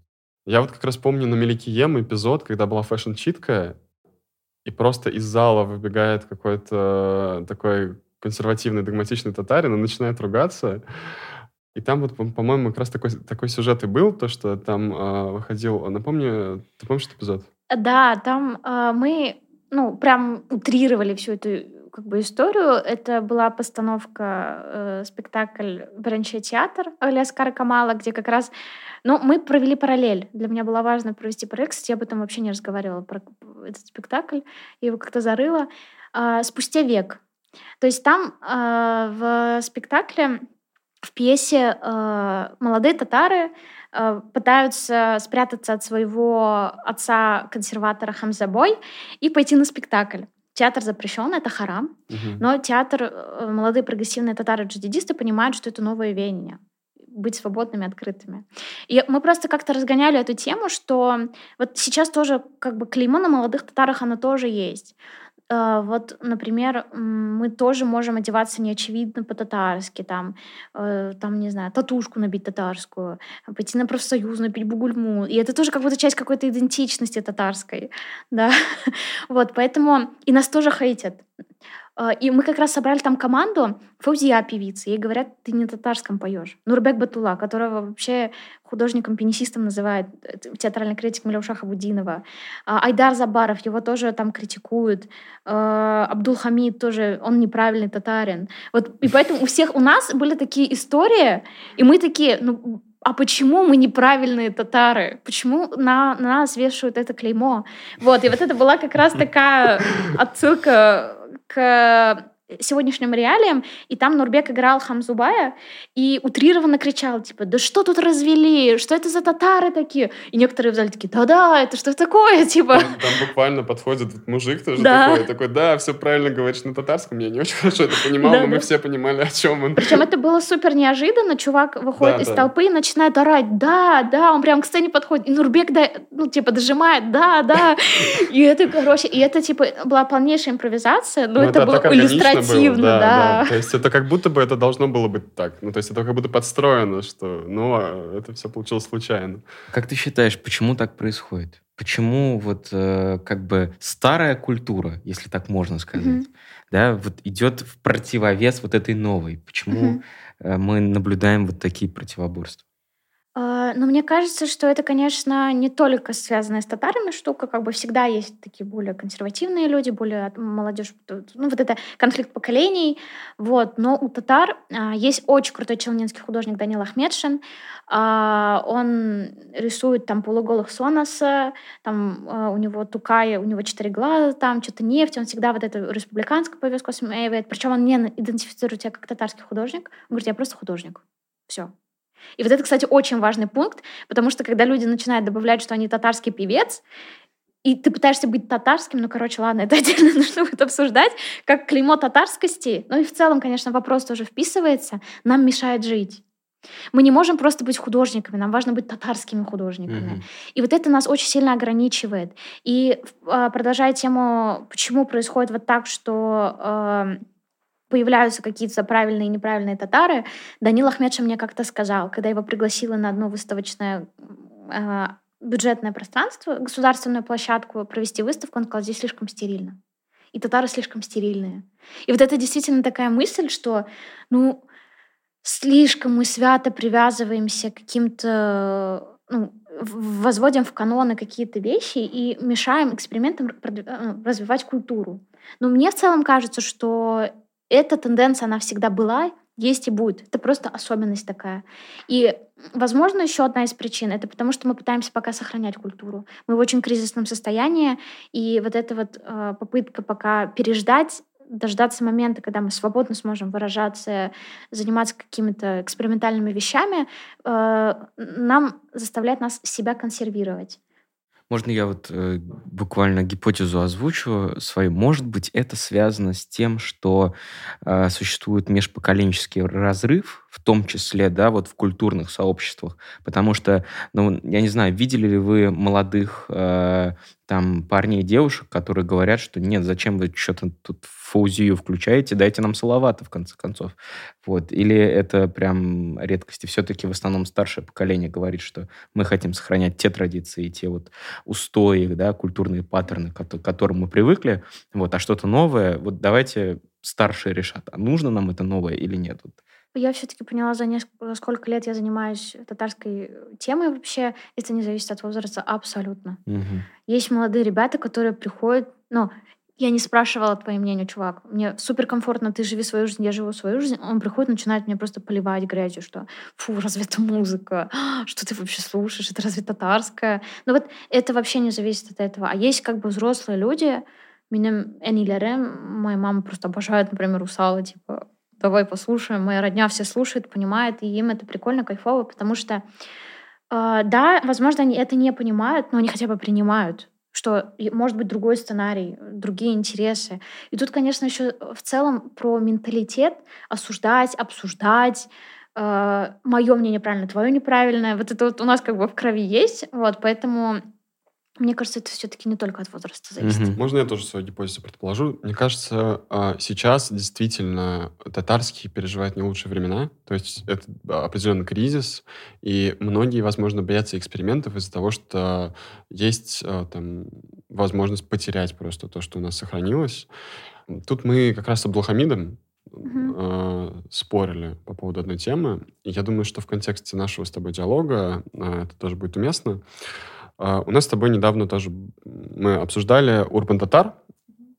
Я вот как раз помню на Меликием эпизод, когда была фэшн-читка, и просто из зала выбегает какой-то такой консервативный, догматичный татарин и начинает ругаться. И там вот, по-моему, как раз такой, такой сюжет и был, то, что там э, выходил... Напомню, ты помнишь этот эпизод? Да, там э, мы, ну, прям утрировали всю эту как бы историю. Это была постановка, э, спектакль «Беренче театр» Галиаскара Камала, где как раз... Ну, мы провели параллель. Для меня было важно провести параллель. Кстати, я об этом вообще не разговаривала, про этот спектакль. Я его как-то зарыла. Э, «Спустя век». То есть там э, в спектакле в пьесе э, молодые татары э, пытаются спрятаться от своего отца-консерватора Хамзабой и пойти на спектакль. Театр запрещен, это харам, угу. но театр, э, молодые прогрессивные татары-джадидисты понимают, что это новое веяние быть свободными, открытыми. И мы просто как-то разгоняли эту тему, что вот сейчас тоже как бы клеймо на молодых татарах, оно тоже есть. А, вот, например, мы тоже можем одеваться неочевидно по-татарски, там, э, там, не знаю, татушку набить татарскую, пойти на профсоюз, набить бугульму. И это тоже как будто часть какой-то идентичности татарской, да. Вот, поэтому и нас тоже хейтят. А, и мы как раз собрали там команду Фаузия певица. Ей говорят, ты не татарском поешь. Нурбек Батула, которого вообще художником-пенисистом называет театральный критик Милюша Хабудинова. А, Айдар Забаров, его тоже там критикуют. А, Абдул Хамид тоже, он неправильный татарин. Вот, и поэтому у всех у нас были такие истории, и мы такие, ну, а почему мы неправильные татары? Почему на, на нас вешают это клеймо? Вот, и вот это была как раз такая отсылка к сегодняшним реалиям, и там Нурбек играл Хамзубая и утрированно кричал, типа, да что тут развели, что это за татары такие? И некоторые в зале такие, да-да, это что такое, типа. Там, там буквально подходит мужик тоже да. такой, такой, да, все правильно говоришь на татарском, я не очень хорошо это понимал, да, но да. мы все понимали, о чем он. Причем это было супер неожиданно, чувак выходит да, из да. толпы и начинает орать, да, да, он прям к сцене подходит, и Нурбек, да, ну, типа, дожимает, да, да, и это, короче, и это, типа, была полнейшая импровизация, но, ну, это, это было иллюстративно, было, да, да. да. То есть это как будто бы это должно было быть так. Ну, то есть это как будто подстроено, что, ну, а это все получилось случайно. Как ты считаешь, почему так происходит? Почему вот э, как бы старая культура, если так можно сказать, mm-hmm. да, вот идет в противовес вот этой новой? Почему mm-hmm. мы наблюдаем вот такие противоборства? А, но мне кажется, что это, конечно, не только связанная с татарами штука. Как бы всегда есть такие более консервативные люди, более молодежь. Ну, вот это конфликт поколений. Вот. Но у татар а, есть очень крутой челнинский художник Данил Ахмедшин. А, он рисует там полуголых Сонаса, там у него Тукая, у него четыре глаза, там что-то нефть. Он всегда вот эту республиканскую повестку осмеивает. Причем он не идентифицирует себя как татарский художник. Он говорит, я просто художник. Все. И вот это, кстати, очень важный пункт, потому что когда люди начинают добавлять, что они татарский певец, и ты пытаешься быть татарским, ну, короче, ладно, это отдельно нужно будет обсуждать, как клеймо татарскости, ну и в целом, конечно, вопрос тоже вписывается, нам мешает жить. Мы не можем просто быть художниками, нам важно быть татарскими художниками. Mm-hmm. И вот это нас очень сильно ограничивает. И а, продолжая тему, почему происходит вот так, что появляются какие-то правильные и неправильные татары. Данил Ахмедша мне как-то сказал, когда его пригласила на одно выставочное э, бюджетное пространство, государственную площадку провести выставку, он сказал, здесь слишком стерильно. И татары слишком стерильные. И вот это действительно такая мысль, что, ну, слишком мы свято привязываемся к каким-то, ну, возводим в каноны какие-то вещи и мешаем экспериментам э, развивать культуру. Но мне в целом кажется, что эта тенденция, она всегда была, есть и будет. Это просто особенность такая. И, возможно, еще одна из причин — это потому, что мы пытаемся пока сохранять культуру. Мы в очень кризисном состоянии, и вот эта вот э, попытка пока переждать, дождаться момента, когда мы свободно сможем выражаться, заниматься какими-то экспериментальными вещами, э, нам заставляет нас себя консервировать. Можно я вот э, буквально гипотезу озвучу свою? Может быть, это связано с тем, что э, существует межпоколенческий разрыв, в том числе, да, вот в культурных сообществах, потому что, ну, я не знаю, видели ли вы молодых э, там парней и девушек, которые говорят, что нет, зачем вы что-то тут фаузию включаете, дайте нам салавата, в конце концов. Вот. Или это прям редкости. Все-таки в основном старшее поколение говорит, что мы хотим сохранять те традиции, те вот устои, да, культурные паттерны, к которым мы привыкли. Вот. А что-то новое, вот давайте старшие решат, а нужно нам это новое или нет. Вот. Я все-таки поняла за, несколько, за сколько лет я занимаюсь татарской темой вообще. Это не зависит от возраста абсолютно. Угу. Есть молодые ребята, которые приходят... Ну, я не спрашивала твое мнение, чувак. Мне супер комфортно, ты живи свою жизнь, я живу свою жизнь. Он приходит, начинает мне просто поливать грязью, что фу, разве это музыка? Что ты вообще слушаешь? Это разве татарская? Но ну вот это вообще не зависит от этого. А есть как бы взрослые люди, меня энилерем, моя мама просто обожает, например, Русала, типа, давай послушаем. Моя родня все слушает, понимает, и им это прикольно, кайфово, потому что, э, да, возможно, они это не понимают, но они хотя бы принимают что может быть другой сценарий, другие интересы. И тут, конечно, еще в целом про менталитет осуждать, обсуждать, э, мое мнение правильно, твое неправильное. Вот это вот у нас как бы в крови есть, вот, поэтому мне кажется, это все-таки не только от возраста зависит. Угу. Можно я тоже свою гипотезу предположу? Мне кажется, а, сейчас действительно татарские переживают не лучшие времена. То есть это определенный кризис, и многие, возможно, боятся экспериментов из-за того, что есть а, там возможность потерять просто то, что у нас сохранилось. Тут мы как раз с Абдулхамидом э, спорили по поводу одной темы. И я думаю, что в контексте нашего с тобой диалога это тоже будет уместно. А, у нас с тобой недавно тоже мы обсуждали Урбан Татар,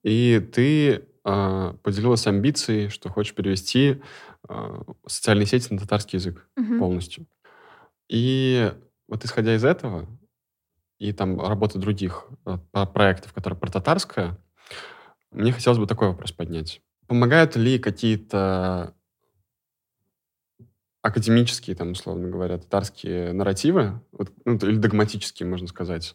и ты а, поделилась амбицией, что хочешь перевести а, социальные сети на татарский язык Мгм. полностью. И вот исходя из этого, и там работы других проектов, которые про татарское, мне хотелось бы такой вопрос поднять. помогают ли какие-то академические, там, условно говоря, татарские нарративы, вот, ну, или догматические, можно сказать,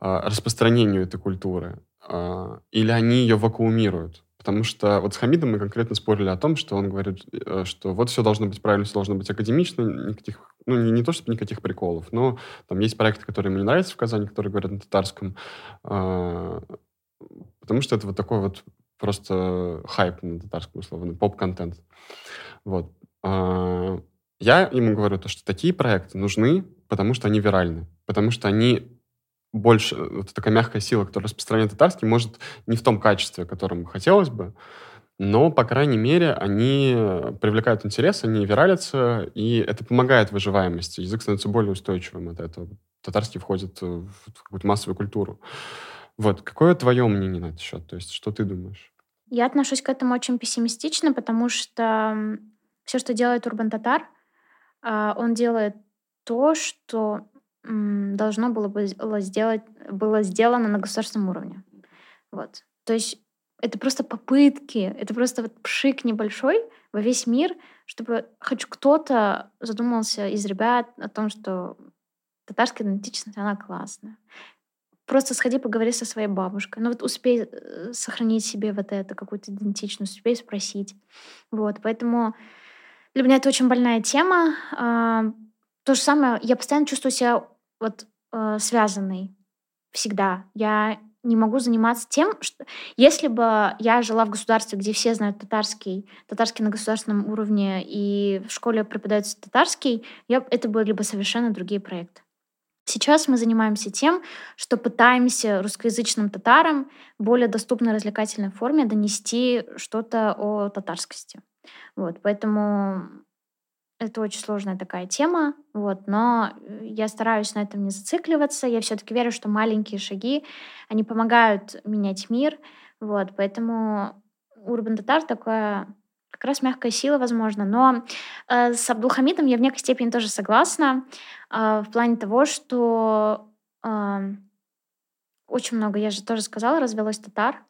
а, распространению этой культуры? А, или они ее вакуумируют? Потому что вот с Хамидом мы конкретно спорили о том, что он говорит, э, что вот все должно быть правильно, все должно быть академично, никаких, ну, не, не то, чтобы никаких приколов, но там есть проекты, которые ему не нравятся в Казани, которые говорят на татарском, а, потому что это вот такой вот просто хайп на татарском, условно, поп-контент. Вот. Я ему говорю, то, что такие проекты нужны, потому что они виральны, потому что они больше, вот такая мягкая сила, которая распространяет татарский, может не в том качестве, которым хотелось бы, но, по крайней мере, они привлекают интерес, они виралятся, и это помогает выживаемости. Язык становится более устойчивым от этого. Татарский входит в какую-то массовую культуру. Вот, какое твое мнение на этот счет? То есть, что ты думаешь? Я отношусь к этому очень пессимистично, потому что все, что делает Урбан Татар — а, он делает то, что должно было бы сделать, было сделано на государственном уровне. Вот. То есть это просто попытки, это просто вот пшик небольшой во весь мир, чтобы хоть кто-то задумался из ребят о том, что татарская идентичность, она классная. Просто сходи, поговори со своей бабушкой. Ну вот успей э, сохранить себе вот это, какую-то идентичность, успей спросить. Вот, поэтому для меня это очень больная тема. А, то же самое, я постоянно чувствую себя вот э, связанной всегда. Я не могу заниматься тем, что если бы я жила в государстве, где все знают татарский, татарский на государственном уровне, и в школе преподается татарский, я, это были бы совершенно другие проекты. Сейчас мы занимаемся тем, что пытаемся русскоязычным татарам в более доступной развлекательной форме донести что-то о татарскости. Вот, поэтому это очень сложная такая тема, вот, но э, я стараюсь на этом не зацикливаться. Я все-таки верю, что маленькие шаги, они помогают менять мир, вот, поэтому Урбан Татар такая как раз мягкая сила, возможно. Но э, с Абдулхамидом я в некой степени тоже согласна э, в плане того, что э, очень много, я же тоже сказала, развелось татар.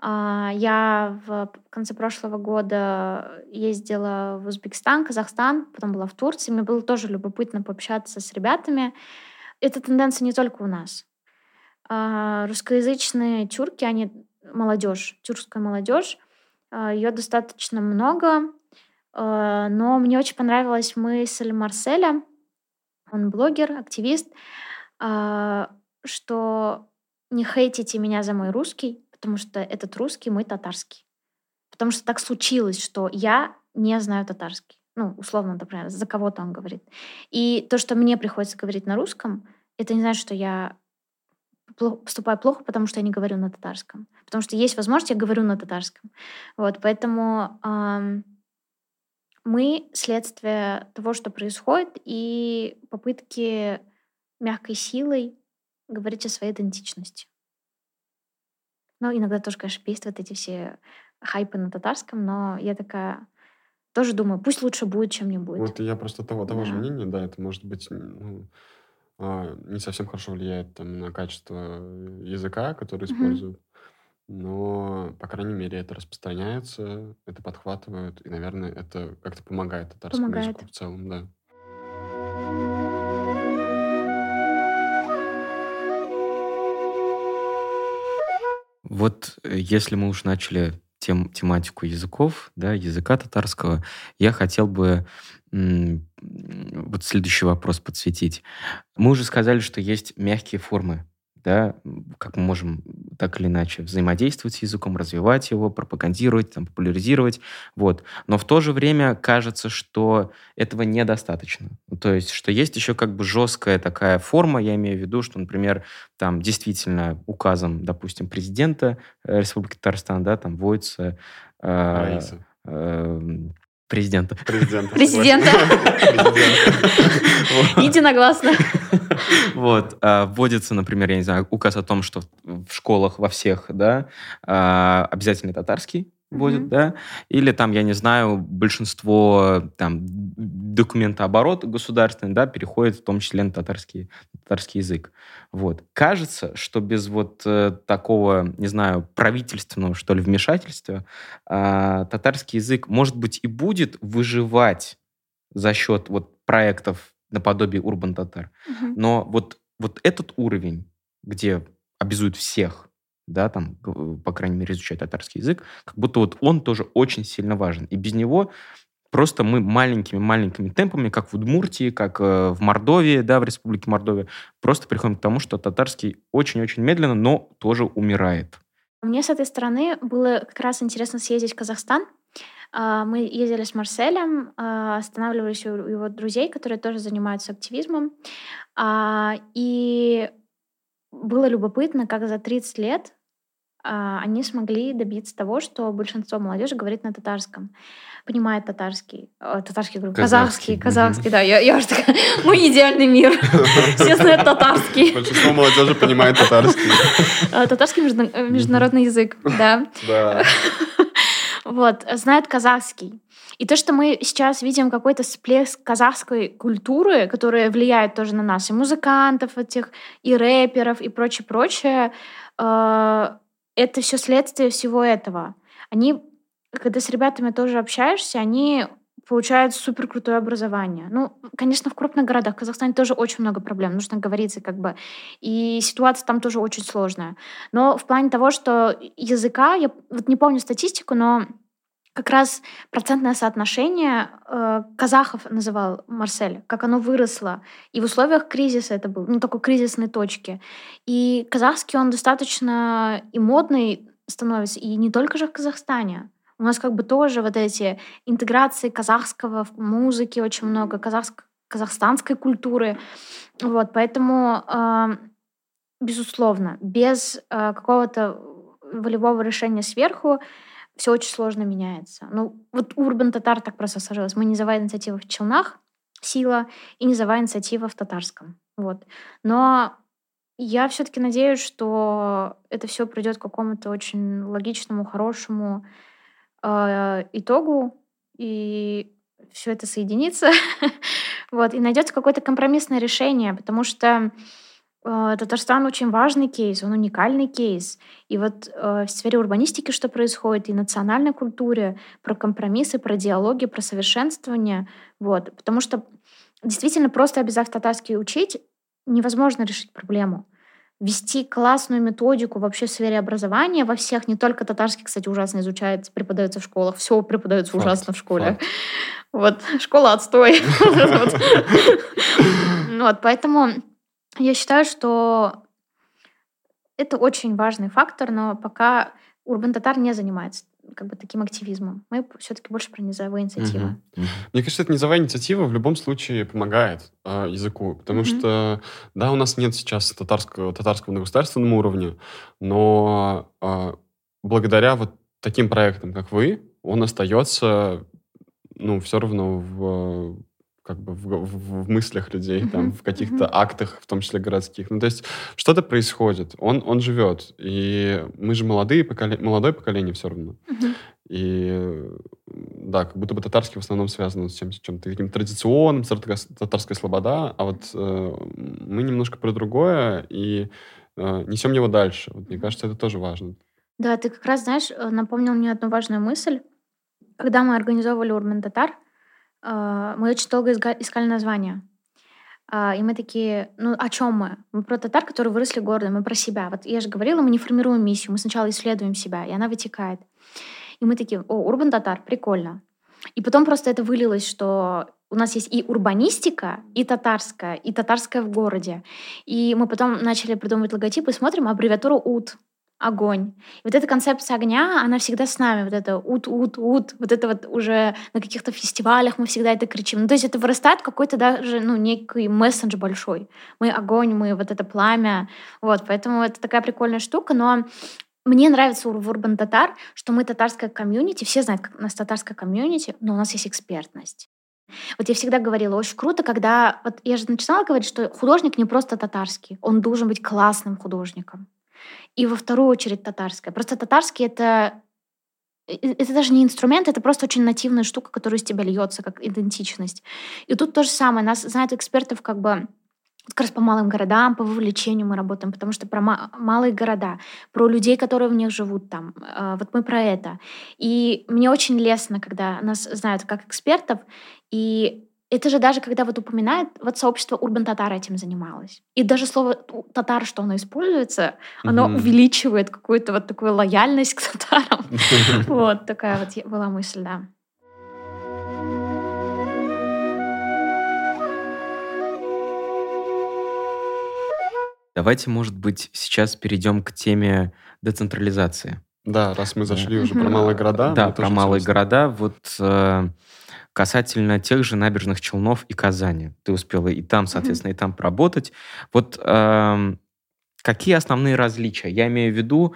А, я в конце прошлого года ездила в Узбекистан, Казахстан, потом была в Турции. Мне было тоже любопытно пообщаться с ребятами. Эта тенденция не только у нас. А, русскоязычные тюрки, они молодежь, тюркская молодежь, а, ее достаточно много, но мне очень понравилась мысль Марселя, он блогер, активист, что не хейтите меня за мой русский, потому что этот русский мой татарский. Потому что так случилось, что я не знаю татарский. Ну, условно, например, за кого-то он говорит. И то, что мне приходится говорить на русском, это не значит, что я поступаю плохо, потому что я не говорю на татарском. Потому что есть возможность, я говорю на татарском. Вот, поэтому эм, мы следствие того, что происходит, и попытки мягкой силой говорить о своей идентичности. Ну, иногда тоже, конечно, бесит эти все хайпы на татарском, но я такая тоже думаю, пусть лучше будет, чем не будет. Вот я просто того, того же мнения, да, это может быть ну, а, не совсем хорошо влияет там, на качество языка, который Мгм. используют, но, по крайней мере, это распространяется, это подхватывают, и, наверное, это как-то помогает татарскому Помогает. языку в целом, да. Вот э, если мы уж начали тем, тематику языков, да, языка татарского, я хотел бы вот следующий вопрос подсветить. Мы уже сказали, что есть мягкие формы да, как мы можем так или иначе взаимодействовать с языком, развивать его, пропагандировать, там, популяризировать, вот. Но в то же время кажется, что этого недостаточно. То есть, что есть еще как бы жесткая такая форма, я имею в виду, что, например, там действительно указом, допустим, президента э, Республики Татарстан, да, там вводится э, э, Президента. Президента. Президента. Единогласно. Вот. А, вводится, например, я не знаю, указ о том, что в школах во всех, да, а, обязательно татарский. Вводят, mm-hmm. да, или там, я не знаю, большинство там документооборот государственный, да, переходит в том числе на татарский, татарский язык. Вот. Кажется, что без вот э, такого, не знаю, правительственного, что ли, вмешательства, э, татарский язык, может быть, и будет выживать за счет вот проектов наподобие Урбан Татар. Mm-hmm. Но вот, вот этот уровень, где обязуют всех да, там, по крайней мере, изучать татарский язык, как будто вот он тоже очень сильно важен. И без него просто мы маленькими-маленькими темпами, как в Удмуртии, как э, в Мордовии, да, в Республике Мордовия, просто приходим к тому, что татарский очень-очень медленно, но тоже умирает. Мне с этой стороны было как раз интересно съездить в Казахстан. А, мы ездили с Марселем, а, останавливались у его друзей, которые тоже занимаются активизмом. А, и было любопытно, как за 30 лет они смогли добиться того, что большинство молодежи говорит на татарском, понимает татарский, э, татарский, говорю, казахский, казахский, да, я, я уже такая, мой идеальный мир, все знают татарский. Большинство молодежи понимает татарский. Э, татарский международный язык, да. Да. Вот, знают казахский. И то, что мы сейчас видим какой-то всплеск казахской культуры, которая влияет тоже на нас, и музыкантов этих, и рэперов, и прочее-прочее, э, это все следствие всего этого. Они, когда с ребятами тоже общаешься, они получают супер крутое образование. Ну, конечно, в крупных городах в Казахстане тоже очень много проблем, нужно говориться как бы. И ситуация там тоже очень сложная. Но в плане того, что языка, я вот не помню статистику, но как раз процентное соотношение э, казахов называл Марсель, как оно выросло. И в условиях кризиса это был, ну, такой кризисной точки. И казахский, он достаточно и модный становится, и не только же в Казахстане. У нас как бы тоже вот эти интеграции казахского в музыке очень много, казахск, казахстанской культуры. Вот, поэтому, э, безусловно, без э, какого-то волевого решения сверху все очень сложно меняется. Ну, вот Урбан Татар так просто сложилось. Мы низовая инициатива в Челнах, сила, и низовая инициатива в Татарском. Вот. Но я все-таки надеюсь, что это все придет к какому-то очень логичному, хорошему э, итогу, и все это соединится, вот, и найдется какое-то компромиссное решение, потому что Татарстан очень важный кейс, он уникальный кейс. И вот э, в сфере урбанистики что происходит, и национальной культуре, про компромиссы, про диалоги, про совершенствование. Вот. Потому что действительно просто обязав татарский учить невозможно решить проблему. Вести классную методику вообще в сфере образования во всех, не только татарский, кстати, ужасно изучается, преподается в школах, все преподается факт, ужасно в школе. Факт. Вот, школа отстой. Вот, поэтому я считаю, что это очень важный фактор, но пока Урбан Татар не занимается как бы таким активизмом. Мы все-таки больше про низовые инициативы. Uh-huh. Мне кажется, эта низовая инициатива в любом случае помогает э, языку, потому uh-huh. что, да, у нас нет сейчас татарского, татарского на государственном уровне, но э, благодаря вот таким проектам, как вы, он остается, ну, все равно в как бы в, в, в мыслях людей, uh-huh. там, в каких-то uh-huh. актах, в том числе городских. Ну, то есть что-то происходит, он, он живет. И мы же молодые поколе... молодое поколение все равно. Uh-huh. И да, как будто бы татарский в основном связан с чем, чем-то таким традиционным, татарская слобода, а вот э, мы немножко про другое и э, несем его дальше. Вот, мне кажется, это тоже важно. Да, ты как раз, знаешь, э, напомнил мне одну важную мысль. Когда мы организовывали Урман Татар, а, мы очень долго искали название. А, и мы такие, ну о чем мы? Мы про татар, которые выросли городом, мы про себя. Вот я же говорила, мы не формируем миссию, мы сначала исследуем себя, и она вытекает. И мы такие, о, урбан татар, прикольно. И потом просто это вылилось, что у нас есть и урбанистика, и татарская, и татарская в городе. И мы потом начали придумывать логотипы, смотрим аббревиатуру УТ огонь. И вот эта концепция огня, она всегда с нами, вот это ут-ут-ут, вот это вот уже на каких-то фестивалях мы всегда это кричим. Ну, то есть это вырастает какой-то даже, ну, некий месседж большой. Мы огонь, мы вот это пламя, вот, поэтому это такая прикольная штука, но мне нравится в Урбан Татар, что мы татарская комьюнити, все знают, как у нас татарская комьюнити, но у нас есть экспертность. Вот я всегда говорила, очень круто, когда... Вот я же начинала говорить, что художник не просто татарский, он должен быть классным художником и во вторую очередь татарская. Просто татарский — это это даже не инструмент, это просто очень нативная штука, которая из тебя льется, как идентичность. И тут то же самое. Нас знают экспертов как бы как раз по малым городам, по вовлечению мы работаем, потому что про малые города, про людей, которые в них живут там. А, вот мы про это. И мне очень лестно, когда нас знают как экспертов, и это же даже когда вот упоминает, вот сообщество Урбан Татар этим занималось. И даже слово татар, что оно используется, оно mm-hmm. увеличивает какую-то вот такую лояльность к татарам. Вот такая вот была мысль, да. Давайте, может быть, сейчас перейдем к теме децентрализации. Да, раз мы зашли уже про малые города. Да, про малые города. Вот э, касательно тех же набережных Челнов и Казани. Ты успела и там, соответственно, mm-hmm. и там поработать. Вот э, какие основные различия? Я имею в виду,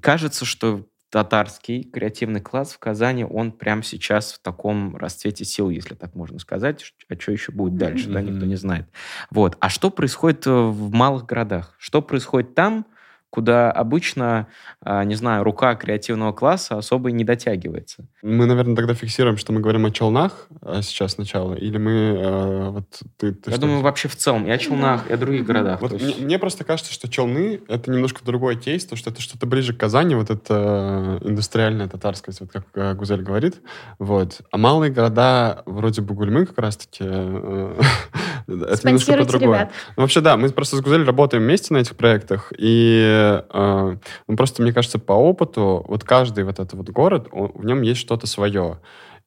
кажется, что татарский креативный класс в Казани, он прямо сейчас в таком расцвете сил, если так можно сказать. А что еще будет дальше, mm-hmm. да, никто не знает. Вот. А что происходит в малых городах? Что происходит там, куда обычно, а, не знаю, рука креативного класса особо и не дотягивается. Мы, наверное, тогда фиксируем, что мы говорим о челнах а, сейчас сначала, или мы... Э, вот ты, ты Я думаю, вообще в целом и о челнах, и о других городах. Вот есть... мне, мне просто кажется, что челны — это немножко другой кейс, то что это что-то ближе к Казани, вот это индустриальная татарскость, вот как э, Гузель говорит. Вот. А малые города, вроде Бугульмы как раз-таки, э, это немножко по-другому. Ну, вообще, да, мы просто с Гузель работаем вместе на этих проектах, и э, ну, просто, мне кажется, по опыту, вот каждый вот этот вот город, он, в нем есть что-то свое.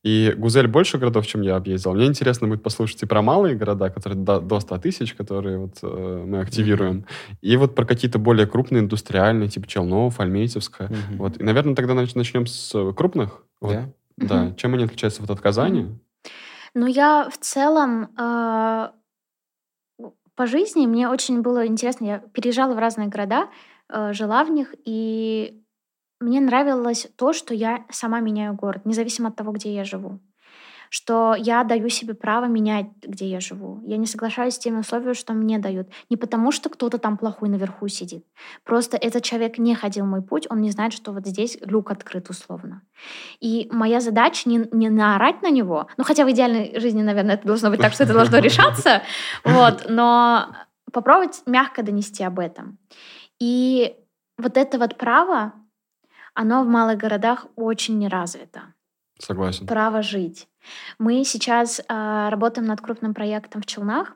И Гузель больше городов, чем я объездил. Мне интересно будет послушать и про малые города, которые до, до 100 тысяч, которые вот э, мы активируем, mm-hmm. и вот про какие-то более крупные индустриальные, типа Челнов, Альметьевска. Mm-hmm. Вот. И, наверное, тогда начнем с крупных. Вот. Yeah. Да. Mm-hmm. Чем они отличаются вот от Казани? Mm-hmm. Ну, я в целом э, по жизни мне очень было интересно. Я переезжала в разные города, Э, жила в них, и мне нравилось то, что я сама меняю город, независимо от того, где я живу. Что я даю себе право менять, где я живу. Я не соглашаюсь с теми условиями, что мне дают. Не потому, что кто-то там плохой наверху сидит. Просто этот человек не ходил мой путь, он не знает, что вот здесь люк открыт условно. И моя задача не, не наорать на него, ну хотя в идеальной жизни, наверное, это должно быть так, что это должно решаться, вот, но попробовать мягко донести об этом. И вот это вот право, оно в малых городах очень не развито. Согласен. Право жить. Мы сейчас э, работаем над крупным проектом в Челнах.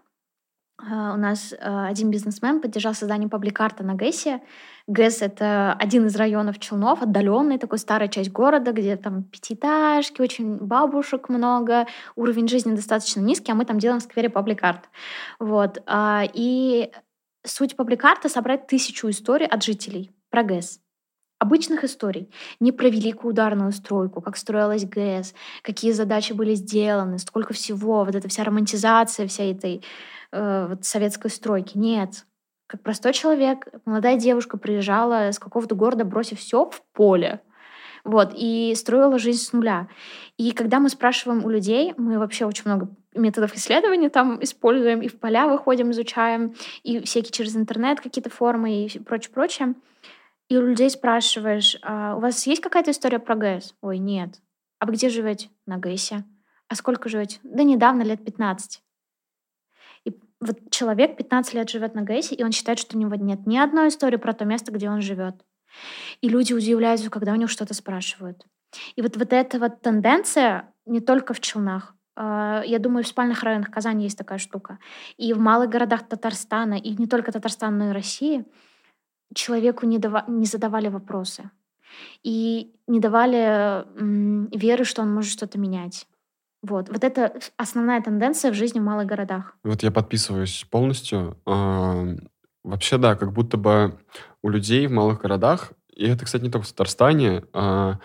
Э, у нас э, один бизнесмен поддержал создание пабликарта на ГЭСе. ГЭС — это один из районов Челнов, отдаленный, такой старая часть города, где там пятиэтажки, очень бабушек много, уровень жизни достаточно низкий, а мы там делаем в сквере пабликарт. Вот. Э, и Суть пабликарта — собрать тысячу историй от жителей про ГЭС. Обычных историй. Не про великую ударную стройку, как строилась ГЭС, какие задачи были сделаны, сколько всего, вот эта вся романтизация всей этой э, вот советской стройки. Нет. Как простой человек, молодая девушка приезжала с какого-то города, бросив все в поле. Вот, и строила жизнь с нуля. И когда мы спрашиваем у людей, мы вообще очень много методов исследования там используем, и в поля выходим, изучаем, и всякие через интернет какие-то формы и прочее, прочее. И у людей спрашиваешь, а у вас есть какая-то история про ГЭС? Ой, нет. А вы где живете? На ГЭСе. А сколько живете? Да недавно, лет 15. И вот человек 15 лет живет на ГЭСе, и он считает, что у него нет ни одной истории про то место, где он живет. И люди удивляются, когда у них что-то спрашивают. И вот, вот эта вот тенденция не только в Челнах, я думаю, в спальных районах Казани есть такая штука. И в малых городах Татарстана, и не только Татарстана, но и России, человеку не, дава- не задавали вопросы. И не давали веры, что он может что-то менять. Вот. вот это основная тенденция в жизни в малых городах. Вот я подписываюсь полностью. А, вообще, да, как будто бы у людей в малых городах, и это, кстати, не только в Татарстане, а,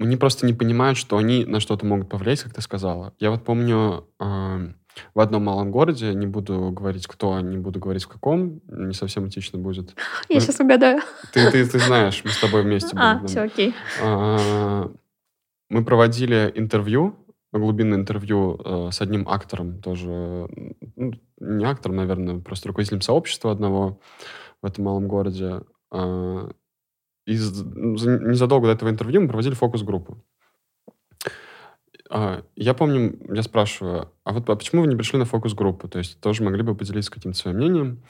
они просто не понимают, что они на что-то могут повлиять, как ты сказала. Я вот помню э, в одном малом городе, не буду говорить кто, не буду говорить в каком, не совсем этично будет. Я ну, сейчас угадаю. Ты, ты, ты знаешь, мы с тобой вместе а, будем. А, все окей. А, мы проводили интервью, глубинное интервью э, с одним актором тоже, ну, не актором, наверное, просто руководителем сообщества одного в этом малом городе. Э, из, незадолго до этого интервью мы проводили фокус-группу. А, я помню, я спрашиваю, а вот а почему вы не пришли на фокус-группу? То есть тоже могли бы поделиться каким-то своим мнением.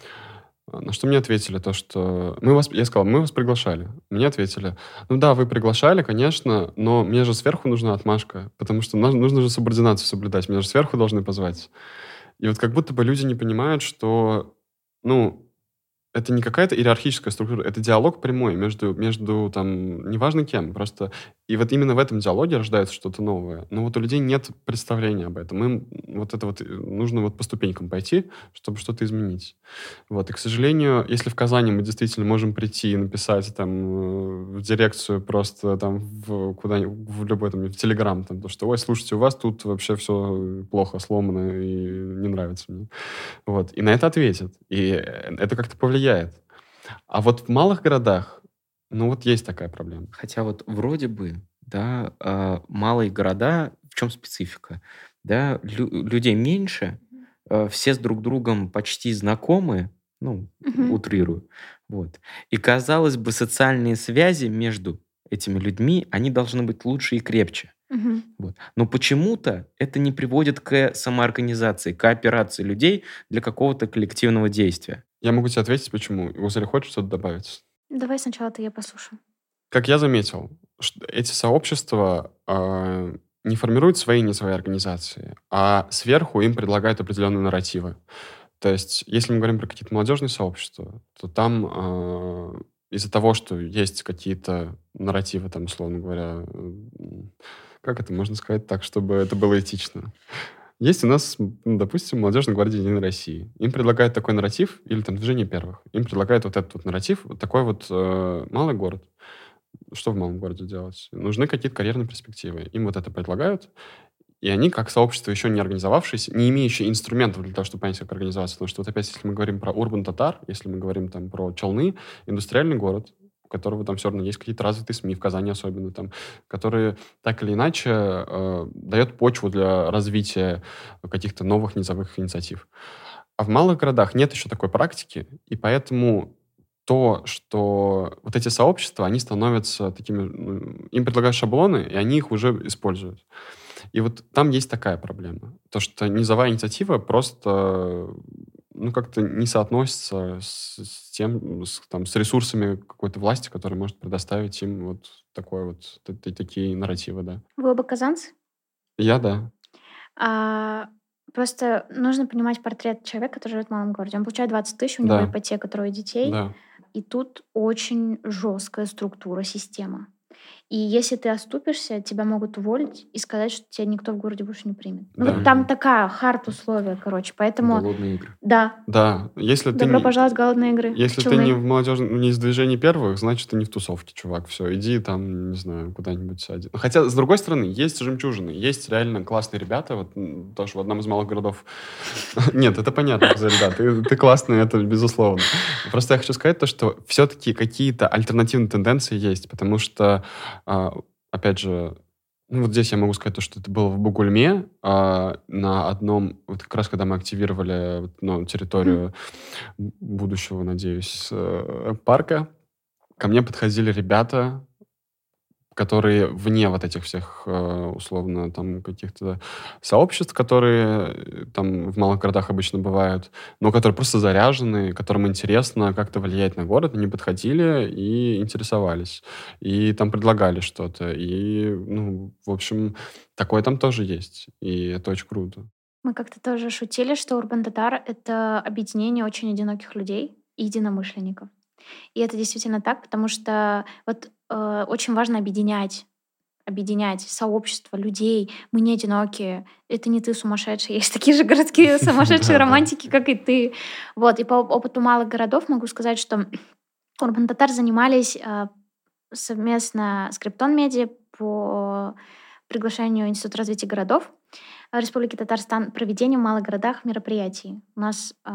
А, на что мне ответили то, что... Мы вас, я сказал, мы вас приглашали. Мне ответили, ну да, вы приглашали, конечно, но мне же сверху нужна отмашка, потому что нужно же субординацию соблюдать, меня же сверху должны позвать. И вот как будто бы люди не понимают, что, ну, это не какая-то иерархическая структура, это диалог прямой между, между там, неважно кем, просто и вот именно в этом диалоге рождается что-то новое. Но вот у людей нет представления об этом. Им вот это вот э, нужно вот по ступенькам пойти, чтобы что-то изменить. Вот. И, к сожалению, если в Казани мы действительно можем прийти и написать там э, в дирекцию просто там в, куда-нибудь, в любой там, в Телеграм, там, то, что, ой, слушайте, у вас тут вообще все плохо, сломано и не нравится мне. Вот. И на это ответят. И э, это как-то повлияет. А вот в малых городах ну вот есть такая проблема. Хотя вот вроде бы, да, э, малые города, в чем специфика? Да, лю- людей меньше, э, все с друг другом почти знакомы, ну, угу. утрирую. Вот. И казалось бы, социальные связи между этими людьми, они должны быть лучше и крепче. Угу. Вот. Но почему-то это не приводит к самоорганизации, кооперации людей для какого-то коллективного действия. Я могу тебе ответить, почему. Гузель, хочешь что-то добавить? Давай сначала ты я послушаю. Как я заметил, эти сообщества э, не формируют свои не свои организации, а сверху им предлагают определенные нарративы. То есть, если мы говорим про какие-то молодежные сообщества, то там э, из-за того, что есть какие-то нарративы, там, условно говоря, как это можно сказать так, чтобы это было этично? Есть у нас, допустим, молодежная гвардия Единой России. Им предлагают такой нарратив, или там движение первых. Им предлагают вот этот вот нарратив, вот такой вот э, малый город. Что в малом городе делать? Нужны какие-то карьерные перспективы. Им вот это предлагают, и они, как сообщество, еще не организовавшиеся, не имеющие инструментов для того, чтобы понять, как организоваться. Потому что вот опять, если мы говорим про урбан татар, если мы говорим там про Челны, индустриальный город, которого там все равно есть какие-то развитые СМИ, в Казани особенно, там, которые так или иначе э, дает почву для развития каких-то новых низовых инициатив. А в малых городах нет еще такой практики, и поэтому то, что вот эти сообщества, они становятся такими... Ну, им предлагают шаблоны, и они их уже используют. И вот там есть такая проблема. То, что низовая инициатива просто ну, как-то не соотносится с, с тем, с, там, с ресурсами какой-то власти, которая может предоставить им вот такой вот, такие нарративы, да. Вы оба казанцы? Я, да. А, просто нужно понимать портрет человека, который живет в малом городе. Он получает 20 тысяч, у него да. ипотека, трое детей. Да. И тут очень жесткая структура, система. И если ты оступишься, тебя могут уволить и сказать, что тебя никто в городе больше не примет. Ну, да. там такая хард условия, короче. Поэтому... Голодные игры. Да. Да. Если Добро ты пожаловать в голодные игры. Если Челны. ты не в молодежном, не из движения первых, значит, ты не в тусовке, чувак. Все, иди там, не знаю, куда-нибудь сядь. Хотя, с другой стороны, есть жемчужины. Есть реально классные ребята. Вот тоже в одном из малых городов... Нет, это понятно, да. Ты, ты классный, это безусловно. Просто я хочу сказать то, что все-таки какие-то альтернативные тенденции есть, потому что опять же, ну, вот здесь я могу сказать то, что это было в Бугульме, а, на одном, вот как раз когда мы активировали ну, территорию будущего, надеюсь, э, парка, ко мне подходили ребята, которые вне вот этих всех, э, условно, там, каких-то сообществ, которые э, там в малых городах обычно бывают, но которые просто заряжены, которым интересно как-то влиять на город, они подходили и интересовались. И там предлагали что-то. И, ну, в общем, такое там тоже есть. И это очень круто. Мы как-то тоже шутили, что Урбан Татар — это объединение очень одиноких людей и единомышленников. И это действительно так, потому что вот э, очень важно объединять объединять сообщество людей. Мы не одинокие. Это не ты сумасшедший. Есть такие же городские сумасшедшие романтики, как и ты. Вот. И по опыту малых городов могу сказать, что Урбан Татар занимались э, совместно с Криптон Медиа по приглашению Института развития городов Республики Татарстан проведением в малых городах мероприятий. У нас э,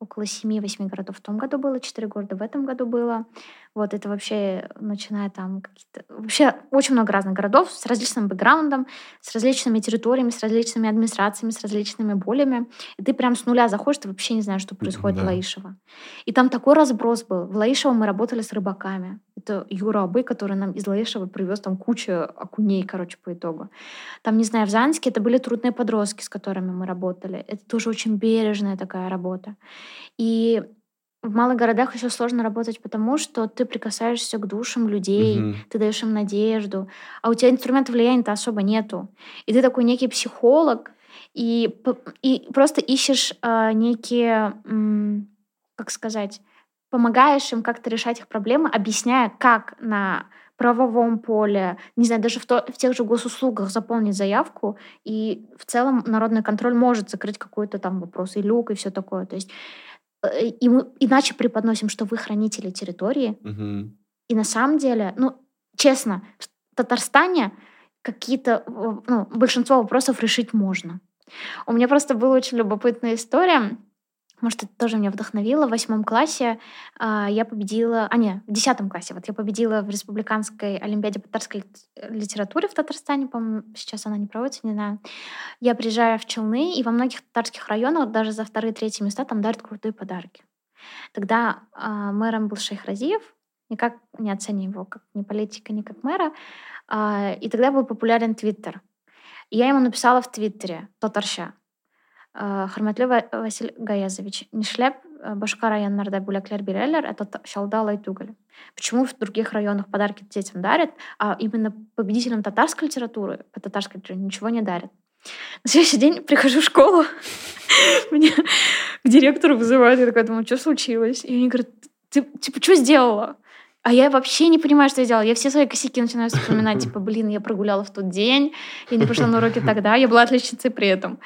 около 7-8 городов в том году было, 4 города в этом году было. Вот это вообще, начиная там какие-то... Вообще очень много разных городов с различным бэкграундом, с различными территориями, с различными администрациями, с различными болями. И ты прям с нуля заходишь, ты вообще не знаешь, что происходит да. в Лаишево. И там такой разброс был. В Лаишево мы работали с рыбаками. Это Юра Абы, который нам из Лаешева привез там кучу окуней, короче, по итогу. Там, не знаю, в Занске это были трудные подростки, с которыми мы работали. Это тоже очень бережная такая работа. И в малых городах еще сложно работать, потому что ты прикасаешься к душам людей, Мгм. ты даешь им надежду, а у тебя инструментов влияния-то особо нету. И ты такой некий психолог, и, и просто ищешь а, некие, м, как сказать, помогаешь им как-то решать их проблемы, объясняя, как на правовом поле, не знаю, даже в, то- в тех же госуслугах заполнить заявку, и в целом народный контроль может закрыть какой-то там вопрос, и люк, и все такое. То есть э, и мы иначе преподносим, что вы хранители территории, Мгм. и на самом деле, ну, честно, в Татарстане какие-то, ну, большинство вопросов решить можно. У меня просто была очень любопытная история. Может, это тоже меня вдохновило. В восьмом классе а, я победила... А, не, в десятом классе. Вот я победила в Республиканской Олимпиаде по татарской лит- литературе в Татарстане. По-моему, сейчас она не проводится, не знаю. Я приезжаю в Челны, и во многих татарских районах даже за вторые-третьи места там дарят крутые подарки. Тогда а, мэром был Шейх Разиев, никак не оцени его как ни политика, ни как мэра. А, и тогда был популярен Твиттер. Я ему написала в Твиттере, татарша, а, Хөрмәтле Ва- Василь Гаязович, нишләп а, башка районнарда бүләкләр бирәләр, ә Чалда алай түгел? Почему в других районах подарки детям дарят, а именно победителям татарской литературы, по татарской литературе ничего не дарят? На следующий день прихожу в школу, меня к директору вызывают, я такая думаю, что случилось? И они говорят, ты, типа, что сделала? А я вообще не понимаю, что я делала. Я все свои косяки начинаю вспоминать, типа, блин, я прогуляла в тот день, я не пошла на уроки тогда, я была отличницей при этом.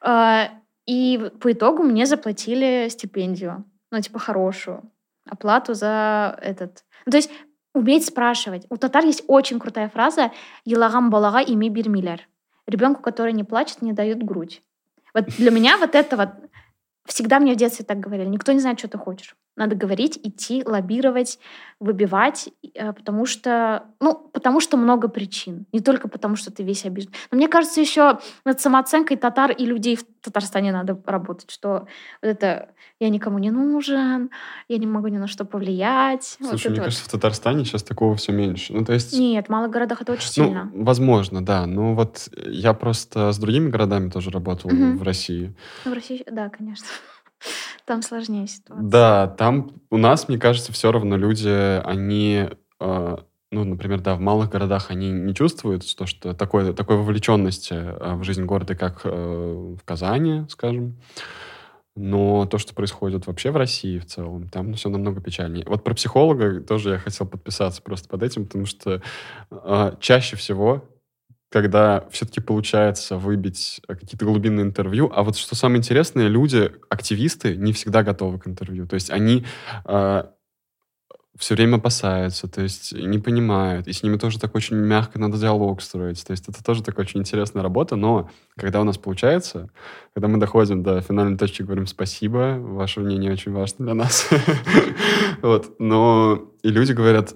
А, И по итогу мне заплатили стипендию, ну, типа, хорошую, оплату за этот... Ну, то есть уметь спрашивать. У татар есть очень крутая фраза «Елагам балага ими бирмиляр». Ребенку, который не плачет, не дают грудь. Вот для меня вот это вот... Всегда мне в детстве так говорили. Никто не знает, что ты хочешь. Надо говорить, идти, лоббировать, выбивать, э, потому что, ну, потому что много причин. Не только потому, что ты весь обижен. Но мне кажется, еще над самооценкой татар и людей в Татарстане надо работать, что вот это «я никому не нужен», «я не могу ни на что повлиять». вот Слушай, мне это вот. кажется, в Татарстане сейчас такого все меньше. Ну, то есть... Нет, в малых городах это очень Ну, сильно. возможно, да. Ну, вот я просто с другими городами тоже работал Мгм. в России. Ну, в России, да, конечно. Там сложнее ситуация. Да, там у нас, мне кажется, все равно люди, они, э, ну, например, да, в малых городах они не чувствуют то, что такой, такой вовлеченности э, в жизнь города, как э, в Казани, скажем. Но то, что происходит вообще в России в целом, там все намного печальнее. Вот про психолога тоже я хотел подписаться просто под этим, потому что э, чаще всего когда все-таки получается выбить э, какие-то глубинные интервью. А вот что самое интересное, люди, активисты, не всегда готовы к интервью. То есть они все время опасаются, то есть не понимают. И с ними тоже так очень мягко надо диалог строить. То есть это тоже такая очень интересная работа. Но когда у нас получается, когда мы доходим до финальной точки, говорим спасибо, ваше мнение очень важно для нас. Вот. Но и люди говорят,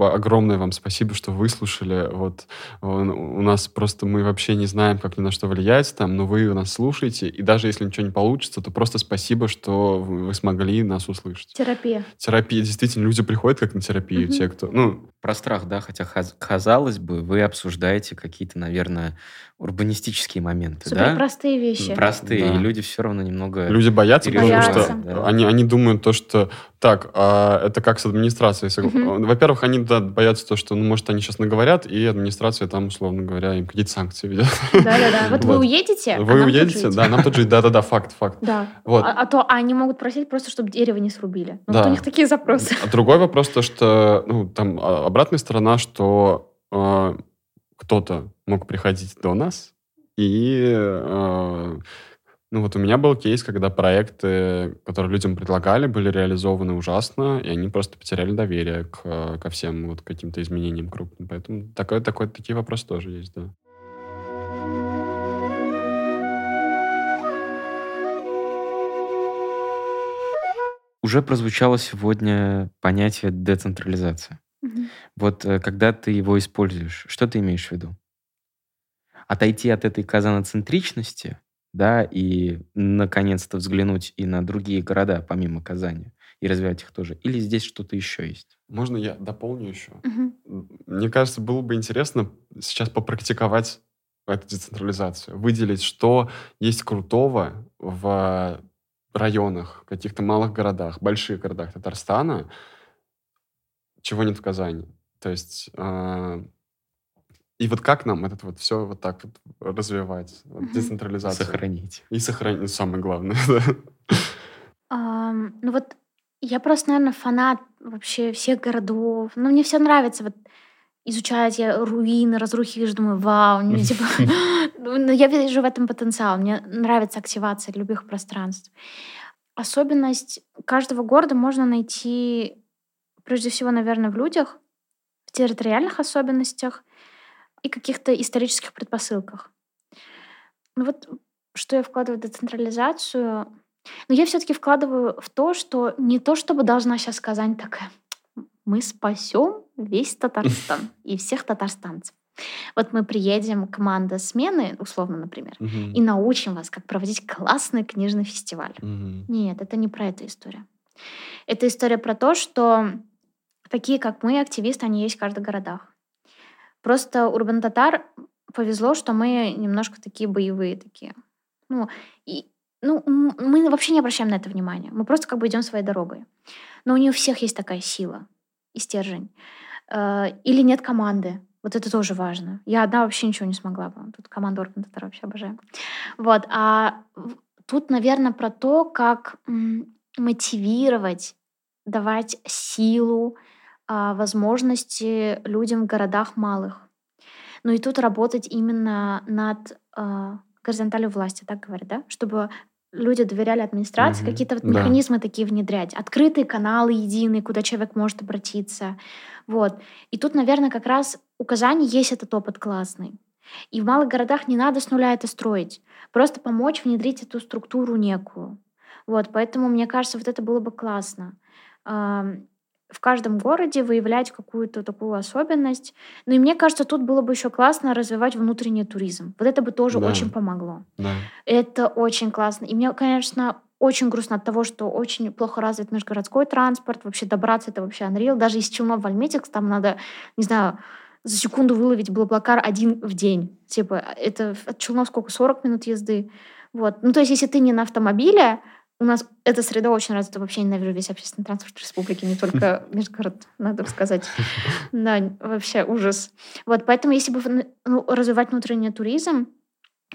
огромное вам спасибо, что выслушали. Вот у нас просто мы вообще не знаем, как ни на что влиять там, но вы нас слушаете, и даже если ничего не получится, то просто спасибо, что вы смогли нас услышать. Терапия. Терапия, действительно, люди приходят как на терапию, Мгм. те, кто, ну, Про страх, да, хотя хаз- казалось бы, вы обсуждаете какие-то, наверное, урбанистические моменты, Супер да? простые вещи. Простые, Да. и люди все равно немного... люди боятся, потому что Да. они, они думают то, что так, а это как с администрацией. Мгм. Во-первых, они да, боятся то, что, ну, может, они сейчас наговорят, и администрация там, условно говоря, им какие-то санкции ведет. Да-да-да. Вот вы Вот. уедете, а Вы тут уедете, да, нам тут жить, да-да-да, факт, факт. Да. Вот. А, а то они могут просить просто, чтобы дерево не срубили. Ну, Да. вот у них такие запросы. А другой вопрос, то, что, ну, там, а, обратная сторона, что э, кто-то мог приходить до нас, и, э, ну, вот у меня был кейс, когда проекты, которые людям предлагали, были реализованы ужасно, и они просто потеряли доверие к, ко всем вот каким-то изменениям крупным. Поэтому такое, такое, такие вопросы тоже есть, да. Уже прозвучало сегодня понятие децентрализация. Мгм. Вот э, когда ты его используешь, что ты имеешь в виду? Отойти от этой казаноцентричности, да, и наконец-то взглянуть и на другие города, помимо Казани, и развивать их тоже? Или здесь что-то еще есть? Можно я дополню еще? Мгм. Мне кажется, было бы интересно сейчас попрактиковать эту децентрализацию, выделить, что есть крутого в районах, каких-то малых городах, больших городах Татарстана, чего нет в Казани. То есть а, и вот как нам это вот все вот так вот развивать, вот децентрализацию Сохранить. и сохранить, самое главное, ну вот я просто, наверное, фанат вообще всех городов. Ну, мне все нравится вот изучать я руины, разрухи, я же думаю, вау, мне типа... Ну, ну, я вижу в этом потенциал. Мне нравится активация любых пространств. Особенность каждого города можно найти прежде всего, наверное, в людях, в территориальных особенностях и каких-то исторических предпосылках. Ну вот что я вкладываю в децентрализацию, но я все-таки вкладываю в то, что не то, чтобы должна сейчас Казань такая, мы спасем весь Татарстан и всех татарстанцев. Вот мы приедем, команда смены, условно, например, и Мгм. научим вас, как проводить классный книжный фестиваль. Мгм. Нет, это не про эту историю. Это история про то, что такие, как мы, активисты, они есть в каждых городах. Просто Урбан Татар повезло, что мы немножко такие боевые такие. Ну, и, ну, мы вообще не обращаем на это внимания. Мы просто как бы идем своей дорогой. Но у них у всех есть такая сила и стержень. Э, Или нет команды. Вот это тоже важно. Я одна вообще ничего не смогла бы. Тут команда Урбан Татар вообще обожаю. Вот. А тут, наверное, про то, как мотивировать, давать силу, а, возможности людям в городах малых. Ну и тут работать именно над а, горизонталью власти, так говорят, да? Чтобы люди доверяли администрации, Мгм. какие-то вот Да. механизмы такие внедрять. Открытые каналы единые, куда человек может обратиться. Вот. И тут, наверное, как раз у Казани есть этот опыт классный. И в малых городах не надо с нуля это строить. Просто помочь внедрить эту структуру некую. Вот, поэтому, мне кажется, вот это было бы классно. В каждом городе выявлять какую-то такую особенность. Ну и мне кажется, тут было бы еще классно развивать внутренний туризм. Вот это бы тоже Да. очень помогло. Да. Это очень классно. И мне, конечно, очень грустно от того, что очень плохо развит межгородской транспорт. Вообще добраться это вообще unreal. Даже из Челнов в Альметьевск там надо, не знаю, за секунду выловить Блаблакар один в день. Типа, это от Челнов сколько? 40 минут езды. Вот. Ну, то есть, если ты не на автомобиле, у нас эта среда очень развита. Вообще ненавижу весь общественный транспорт республики, не только межгород, надо сказать. Да, вообще ужас. Вот, поэтому если бы ну, развивать внутренний туризм,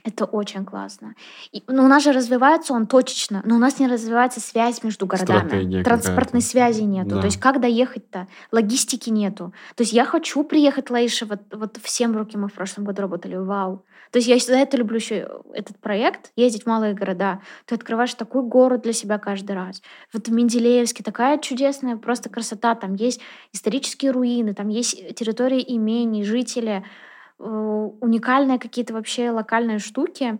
это очень классно. И, ну, у нас же развивается он точечно, но у нас не развивается связь между городами. Стратегия Транспортной какая-то. связи нету. Да. То есть как доехать-то? Логистики нету. То есть я хочу приехать в Лаише, вот, вот в Семруке мы в прошлом году работали, вау. То есть я за это люблю еще этот проект, ездить в малые города. Ты открываешь такой город для себя каждый раз. Вот в Менделеевске такая чудесная просто красота. Там есть исторические руины, там есть территории имений, жители, уникальные какие-то вообще локальные штуки.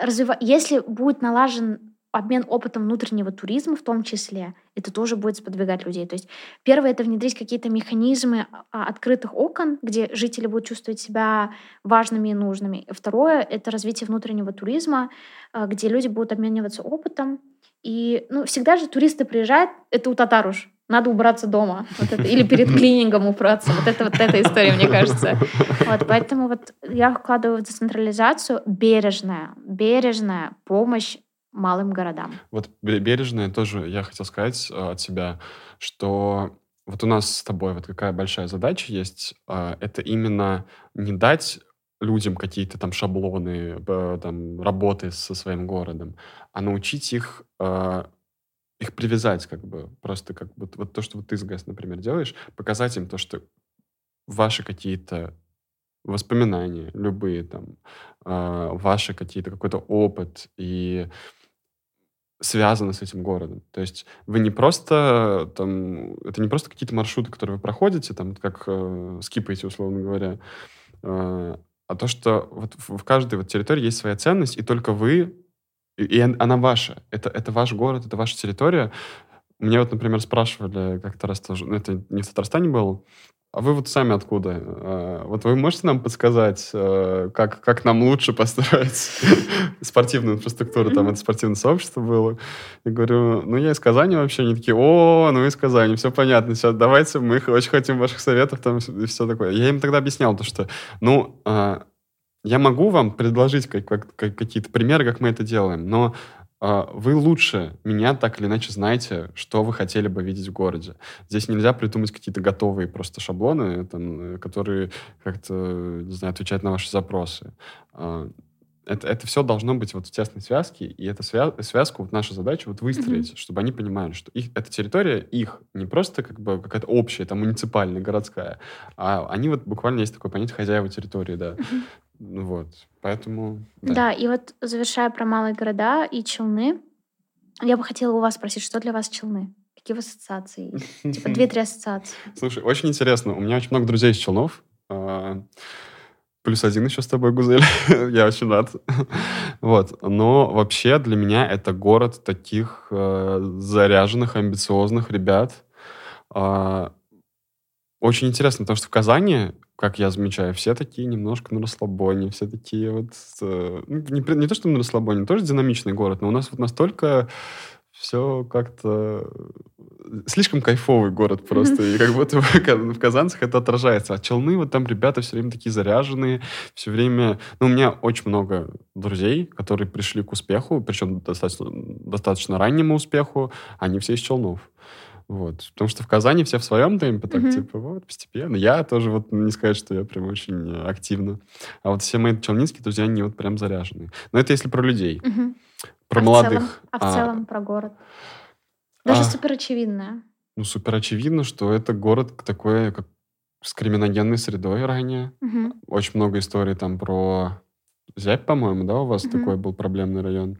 Развива- Если будет налажен обмен опытом внутреннего туризма в том числе, это тоже будет сподвигать людей. То есть первое — это внедрить какие-то механизмы а, открытых окон, где жители будут чувствовать себя важными и нужными. Второе — это развитие внутреннего туризма, а, где люди будут обмениваться опытом. И ну, всегда же туристы приезжают, это у татар уж, надо убраться дома. Вот это. Или перед клинингом убраться. Вот это вот эта история, мне кажется. Вот, поэтому вот я вкладываю в децентрализацию бережная, бережная помощь малым городам. Вот бе- бережное тоже я хотел сказать э, от себя, что вот у нас с тобой вот какая большая задача есть, а, это именно не дать людям какие-то там шаблоны, там, работы со своим городом, а научить их, а, их привязать как бы, просто как бы вот то, что вот ты с ГЭС, например, делаешь, показать им то, что ваши какие-то воспоминания, любые там, а, ваши какие-то, какой-то опыт и связаны с этим городом. То есть вы не просто там, это не просто какие-то маршруты, которые вы проходите, там, как э, скипаете, условно говоря, э, а то, что вот в каждой вот территории есть своя ценность, и только вы, и, и он- она ваша. Это, это ваш город, это ваша территория. Мне вот, например, спрашивали как-то раз тоже, ну, это не в Татарстане был, А вы вот сами откуда? А, вот вы можете нам подсказать, э, как, как нам лучше построить спортивную инфраструктуру? Там это спортивное сообщество было. Я говорю, ну, я из Казани вообще. Они такие, о, ну, из Казани, все понятно. Сейчас давайте, мы очень хотим ваших советов там и все такое. Я им тогда объяснял то, что, ну, а, я могу вам предложить как, как, какие-то примеры, как мы это делаем, но а, вы лучше меня так или иначе знаете, что вы хотели бы видеть в городе. Здесь нельзя придумать какие-то готовые просто шаблоны, там, которые как-то, не знаю, отвечают на ваши запросы. А, это, это все должно быть вот в тесной связке, и эту свя связку, вот наша задача вот выстроить, mm-hmm. чтобы они понимали, что их, эта территория их, не просто как бы какая-то общая, там, муниципальная, городская, а они вот буквально есть такое понятие хозяева территории, да. Mm-hmm. Вот, поэтому... Да. да, и вот завершая про малые города и Челны, я бы хотела у вас спросить, что для вас Челны? Какие у вас ассоциации? Типа две-три ассоциации. Слушай, очень интересно. У меня очень много друзей из Челнов. А, плюс один еще с тобой, Гузель. я очень рад. вот. Но вообще для меня это город таких э, заряженных, амбициозных ребят. Э, очень интересно, потому что в Казани как я замечаю, все такие немножко на расслабоне, все такие вот... Э, ну, не, не то, что на расслабоне, тоже динамичный город, но у нас вот настолько все как-то... Слишком кайфовый город просто. И как будто в Казанцах это отражается. А Челны, вот там ребята все время такие заряженные, все время... Ну, у меня очень много друзей, которые пришли к успеху, причем достаточно, достаточно раннему успеху. Они все из Челнов. Вот. Потому что в Казани все в своем темпе, так, mm-hmm. типа, вот, постепенно. Я тоже, вот, не сказать, что я прям очень активно. А вот все мои челнинские друзья, они вот прям заряжены. Но это если про людей. Mm-hmm. Про а молодых. В целом, а в а, целом про город? Даже а, супер очевидно. Ну, супер очевидно, что это город такой, как с криминогенной средой ранее. Mm-hmm. Очень много историй там про Зябь, по-моему, да, у вас mm-hmm. такой был проблемный район.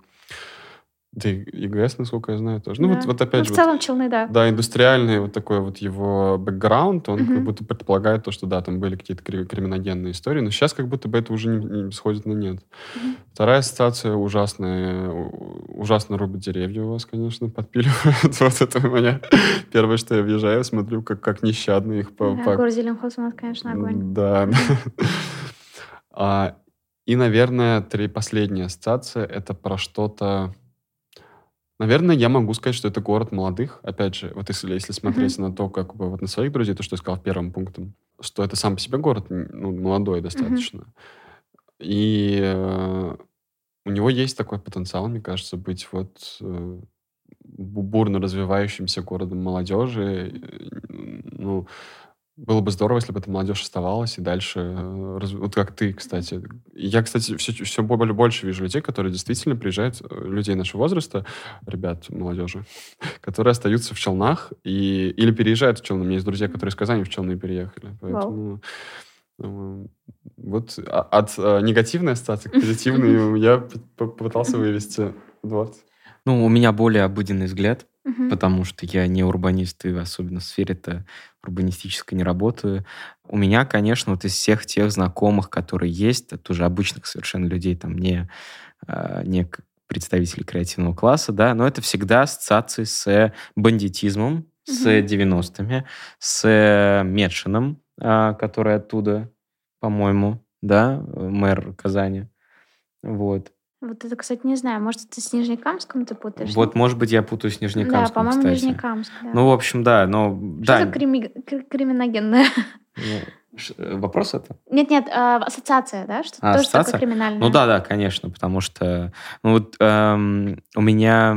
Да и ЕГС, насколько я знаю, тоже. Ну, вот, вот опять ну, же... в целом вот, Челны, да. Да, индустриальный вот такой вот его бэкграунд, он угу. как будто предполагает то, что да, там были какие-то криминогенные истории, но сейчас как будто бы это уже не, не сходит на нет. Угу. Вторая ассоциация ужасная, ужасно рубят деревья у вас, конечно, подпиливают. вот это у меня первое, что я въезжаю, смотрю, как, как нещадно их по... Да, по... Город Зеленхоз у нас, конечно, огонь. Да. а, и, наверное, три последние ассоциации — это про что-то Наверное, я могу сказать, что это город молодых. Опять же, вот если, если смотреть mm-hmm. на то, как бы вот на своих друзей, то, что я сказал первым пунктом, что это сам по себе город ну, молодой достаточно. Mm-hmm. И э, у него есть такой потенциал, мне кажется, быть вот э, бурно развивающимся городом молодежи. Э, ну, было бы здорово, если бы эта молодежь оставалась и дальше... Э, вот как ты, кстати. Я, кстати, все, все более больше вижу людей, которые действительно приезжают, э, людей нашего возраста, ребят, молодежи, которые остаются в Челнах и, или переезжают в Челны. У меня есть друзья, которые из Казани в Челны переехали. Поэтому... Wow. Вот а, от а, негативной ассоциации к позитивной я попытался вывести. Вот. Ну, у меня более обыденный взгляд Угу. Потому что я не урбанист, и особенно в сфере-то урбанистической не работаю. У меня, конечно, вот из всех тех знакомых, которые есть, это уже обычных совершенно людей, там не, а, не представителей креативного класса, да, но это всегда ассоциации с бандитизмом, угу. с 90-ми, с Медшином, а, который оттуда, по-моему, да, мэр Казани. Вот. Вот это, кстати, не знаю. Может, это с Нижнекамском ты путаешь? Вот, может быть, я путаю с Нижнекамском, Да, по-моему, кстати. Нижнекамск, да. Ну, в общем, да, но... Что да. за крими... криминогенное? Ну, вопрос это? Нет, нет, э, ассоциация, да, что а, тоже ассоциация? такое криминальное. Ну да, да, конечно, потому что ну, вот, эм, у меня,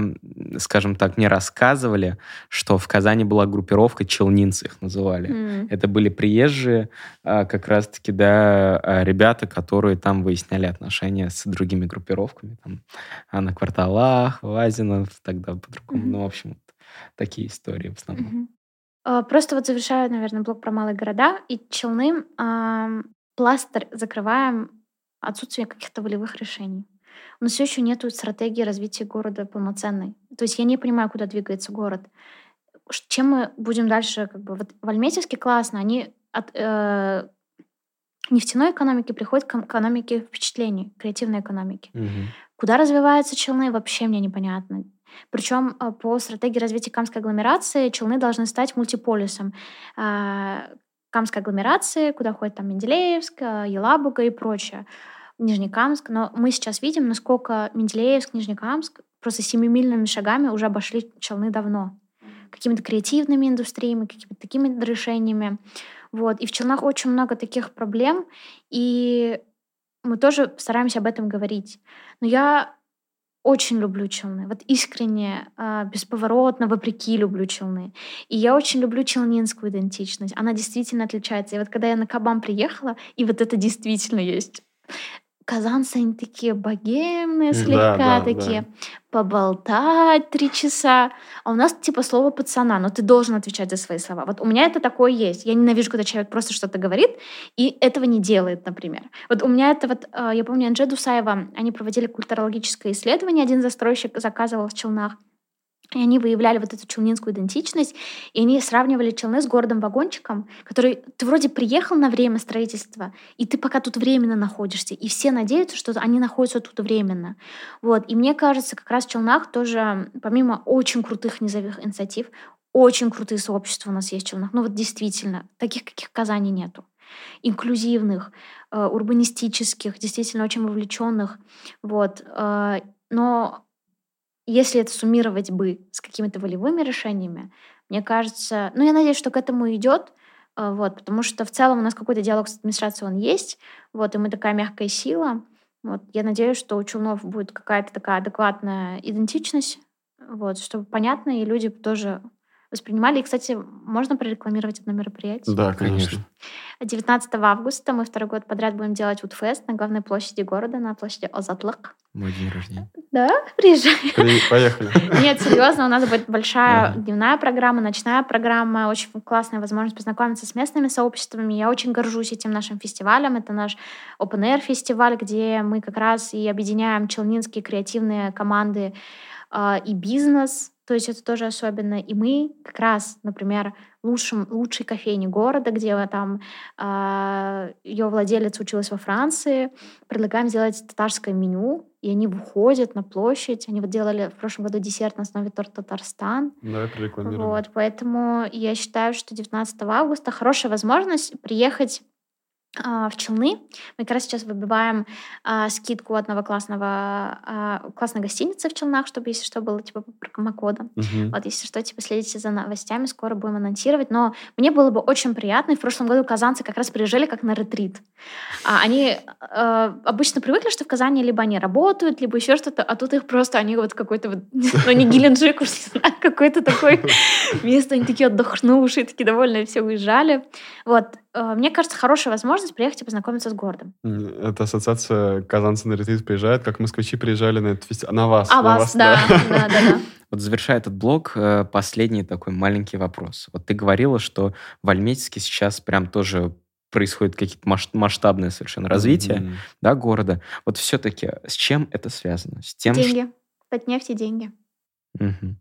скажем так, мне рассказывали, что в Казани была группировка челнинцы их называли. Mm. Это были приезжие, э, как раз-таки, да, э, ребята, которые там выясняли отношения с другими группировками, там, а на кварталах, Лазинов, тогда по-другому, mm-hmm. ну, в общем, такие истории в основном. Mm-hmm. А, просто вот завершаю, наверное, блок про малые города и Челны. Пластырь закрываем отсутствие каких-то волевых решений. У нас все еще нет стратегии развития города полноценной. То есть я не понимаю, куда двигается город. Чем мы будем дальше? Как бы, вот в Альметьевске классно, они от э, нефтяной экономики приходят к экономике впечатлений, креативной экономики. Угу. Куда развиваются Челны, вообще мне непонятно. Причем а, по стратегии развития Камской агломерации Челны должны стать мультиполисом. А, Камской агломерации, куда ходит там Менделеевск, э, Елабуга и прочее. Нижнекамск. Но мы сейчас видим, насколько Менделеевск, Нижнекамск просто семимильными шагами уже обошли Челны давно. Какими-то креативными индустриями, какими-то такими решениями. Вот. И в Челнах очень много таких проблем, и мы тоже стараемся об этом говорить. Но я очень люблю челны. Вот искренне, э, бесповоротно, вопреки люблю челны. И я очень люблю челнинскую идентичность. Она действительно отличается. И вот когда я на Кабан приехала, и вот это действительно есть казанцы, они такие богемные слегка, да, да, такие да. поболтать три часа. А у нас типа слово пацана, но ты должен отвечать за свои слова. Вот у меня это такое есть. Я ненавижу, когда человек просто что-то говорит и этого не делает, например. Вот у меня это вот, а, я помню, Анже Дусаева, они проводили культурологическое исследование, один застройщик заказывал в Челнах. И они выявляли вот эту челнинскую идентичность, и они сравнивали Челны с городом-вагончиком, который ты вроде приехал на время строительства, и ты пока тут временно находишься, и все надеются, что они находятся тут временно. Вот. И мне кажется, как раз в Челнах тоже, помимо очень крутых низовых инициатив, очень крутые сообщества у нас есть в Челнах. Ну вот действительно, таких, каких в Казани нету. Инклюзивных, э, урбанистических, действительно очень вовлеченных. Вот. Э, но если это суммировать бы с какими-то волевыми решениями, мне кажется, ну, я надеюсь, что к этому идет, э, вот, потому что в целом у нас какой-то диалог с администрацией он есть, вот, и мы такая мягкая сила. Вот, я надеюсь, что у Челнов будет какая-то такая адекватная идентичность, вот, чтобы понятно, и люди тоже воспринимали. И, кстати, можно прорекламировать одно мероприятие? Да, конечно. 19 августа мы второй год подряд будем делать Утфест на главной площади города, на площади Озатлык. Мой день рождения. Да, приезжай. Поехали. Нет, серьезно, у нас будет большая дневная программа, ночная программа, очень классная возможность познакомиться с местными сообществами. Я очень горжусь этим нашим фестивалем. Это наш Open Air фестиваль, где мы как раз и объединяем челнинские креативные команды э, и бизнес, то есть это тоже особенно. И мы как раз, например, лучшим, лучшей кофейне города, где там э, а, ее владелец училась во Франции, предлагаем сделать татарское меню, и они выходят на площадь. Они вот делали в прошлом году десерт на основе торта Татарстан. Да, прорекламируем. Вот, поэтому я считаю, что 19 августа хорошая возможность приехать в Челны. Мы как раз сейчас выбиваем а, скидку одного классного, а, классной гостиницы в Челнах, чтобы, если что, было типа промокода. Угу. Вот, если что, типа следите за новостями, скоро будем анонсировать. Но мне было бы очень приятно, и в прошлом году казанцы как раз приезжали как на ретрит. А, они а, обычно привыкли, что в Казани либо они работают, либо еще что-то, а тут их просто, они вот какой-то вот, ну не Геленджик, уж какое-то такое место, они такие отдохнувшие, такие довольные, все уезжали. Вот, Э, мне кажется, хорошая возможность приехать и познакомиться с городом. Это ассоциация казанцы на ретрит приезжают, как москвичи приезжали на этот фестиваль. На вас. А на вас, да. да, да, да. Вот завершая этот блог, э, последний такой маленький вопрос. Вот ты говорила, что в Альметьевске сейчас прям тоже происходит какие-то масштабное совершенно развитие mm-hmm. да, города. Вот все-таки с чем это связано? С тем, деньги. Что... Татнефть и деньги. Угу.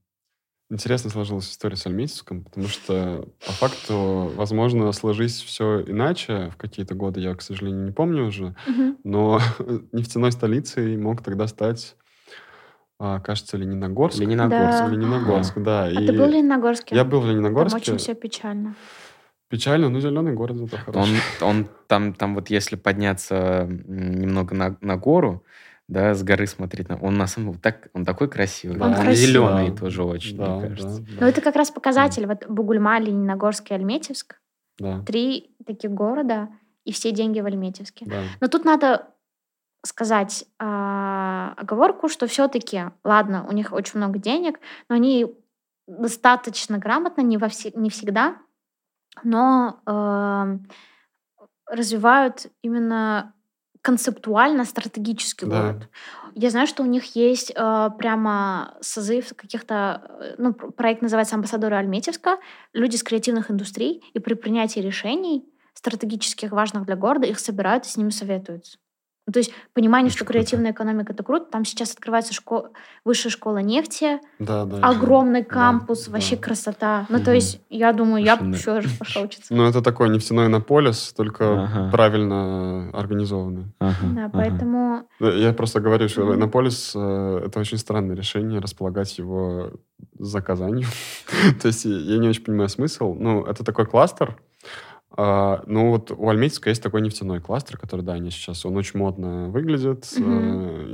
Интересно сложилась история с Альметьевском, потому что по факту, возможно, сложись все иначе в какие-то годы, я, к сожалению, не помню уже, угу. но нефтяной столицей мог тогда стать а, кажется, Лениногорск. Лениногорск. Да. Лениногорск, да. А и ты был в Лениногорске? Я был в Лениногорске. Там очень все печально. Печально, но зеленый город зато хороший. Он, он там, там вот если подняться немного на, на гору, да, с горы смотреть. Он на самом так, он такой красивый. Он, он зеленый да. тоже очень, да, мне кажется. Да, да. Но это как раз показатель. Вот Бугульма, Лениногорск и Альметьевск. Да. Три таких города, и все деньги в Альметьевске. Да. Но тут надо сказать э, оговорку, что все-таки, ладно, у них очень много денег, но они достаточно грамотно, не, во все, не всегда, но э, развивают именно концептуально стратегический да. город. Я знаю, что у них есть э, прямо созыв каких-то, э, ну, проект называется «Амбассадоры Альметьевска», люди с креативных индустрий, и при принятии решений стратегических, важных для города, их собирают и с ними советуются. Ну, то есть понимание, Очень что креативная круто. экономика это круто. Там сейчас открывается школа, высшая школа нефти, да, да, огромный кампус, да, вообще да. красота. Ну, угу. то есть, я думаю, я бы еще раз пошла учиться. Ну, это такой нефтяной наполис, только ага. правильно организованный. Ага, да, ага. поэтому... Я просто говорю, что угу. Иннополис э, это очень странное решение, располагать его за Казанью. то есть, я не очень понимаю смысл. Ну, это такой кластер, А, ну, вот у Альметьевска есть такой нефтяной кластер, который, да, они сейчас, он очень модно выглядит. Мгм.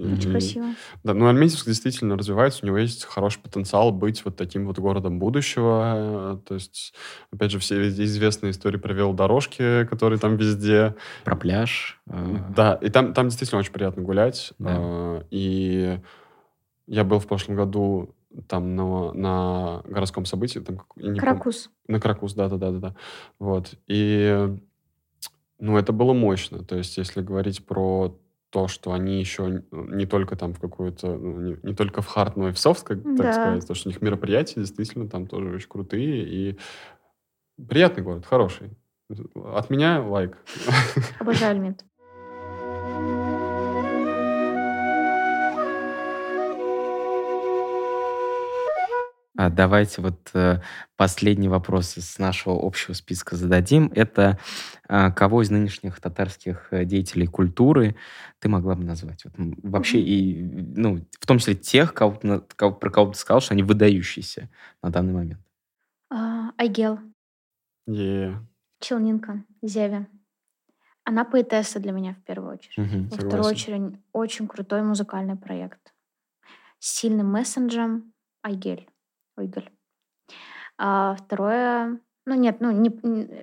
э, Очень и- красиво. Да, ну, Альметьевск действительно развивается, у него есть хороший потенциал быть вот таким вот городом будущего. То есть, опять же, все известные истории про велодорожки, которые там везде. Про пляж. э, Да, и там, там действительно очень приятно гулять. Да. Э, И я был в прошлом году там на, на городском событии. Там, не помню. На Кракус, да-да-да-да. Вот. И, ну, это было мощно. То есть, если говорить про то, что они еще не только там в какую-то, ну, не, не только в хард, но и в софт, как так Да. сказать, то, что у них мероприятия действительно там тоже очень крутые. И приятный город, хороший. От меня лайк. Обожаю Альмет. Давайте вот э, последний вопрос из нашего общего списка зададим. Это а, кого из нынешних татарских э, деятелей культуры ты могла бы назвать? Вот, вообще, и, ну, в том числе тех, кого, про кого ты сказал, что они выдающиеся на данный момент. А, Айгел. Е, Челнинка. Зеве. Она поэтесса для меня в первую очередь. Мгм. Во вторую очередь, очень крутой музыкальный проект. С сильным мессенджем Айгель. Ойгель. А второе... Ну, нет, ну, не,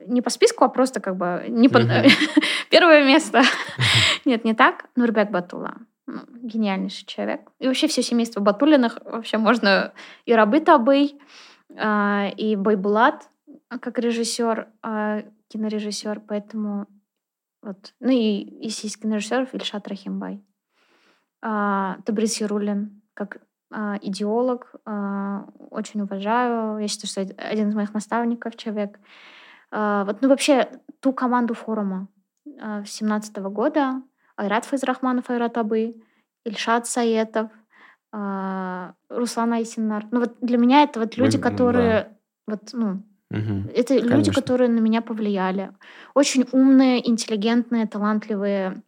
не по списку, а просто как бы не по- первое место. Нет, не так. Нурбек Батула. Ну, гениальнейший человек. И вообще все семейство Батулиных. Вообще можно и Рабы Табый, а, и Байбулат как режиссер, а, кинорежиссер. Поэтому вот. Ну и если из кинорежиссеров Ильшат Рахимбай. А, Табрис Ярулин как идеолог. а, очень уважаю. Я считаю, что один из моих наставников человек. А, вот, ну вообще ту команду форума а, 17 года Айрат Файзрахманов, Айрат Абы, Ильшат Саетов, а, Руслан Айсинар. Ну вот для меня это вот люди, которые вот, ну, Мгм. это люди, Конечно. которые на меня повлияли. Очень умные, интеллигентные, талантливые.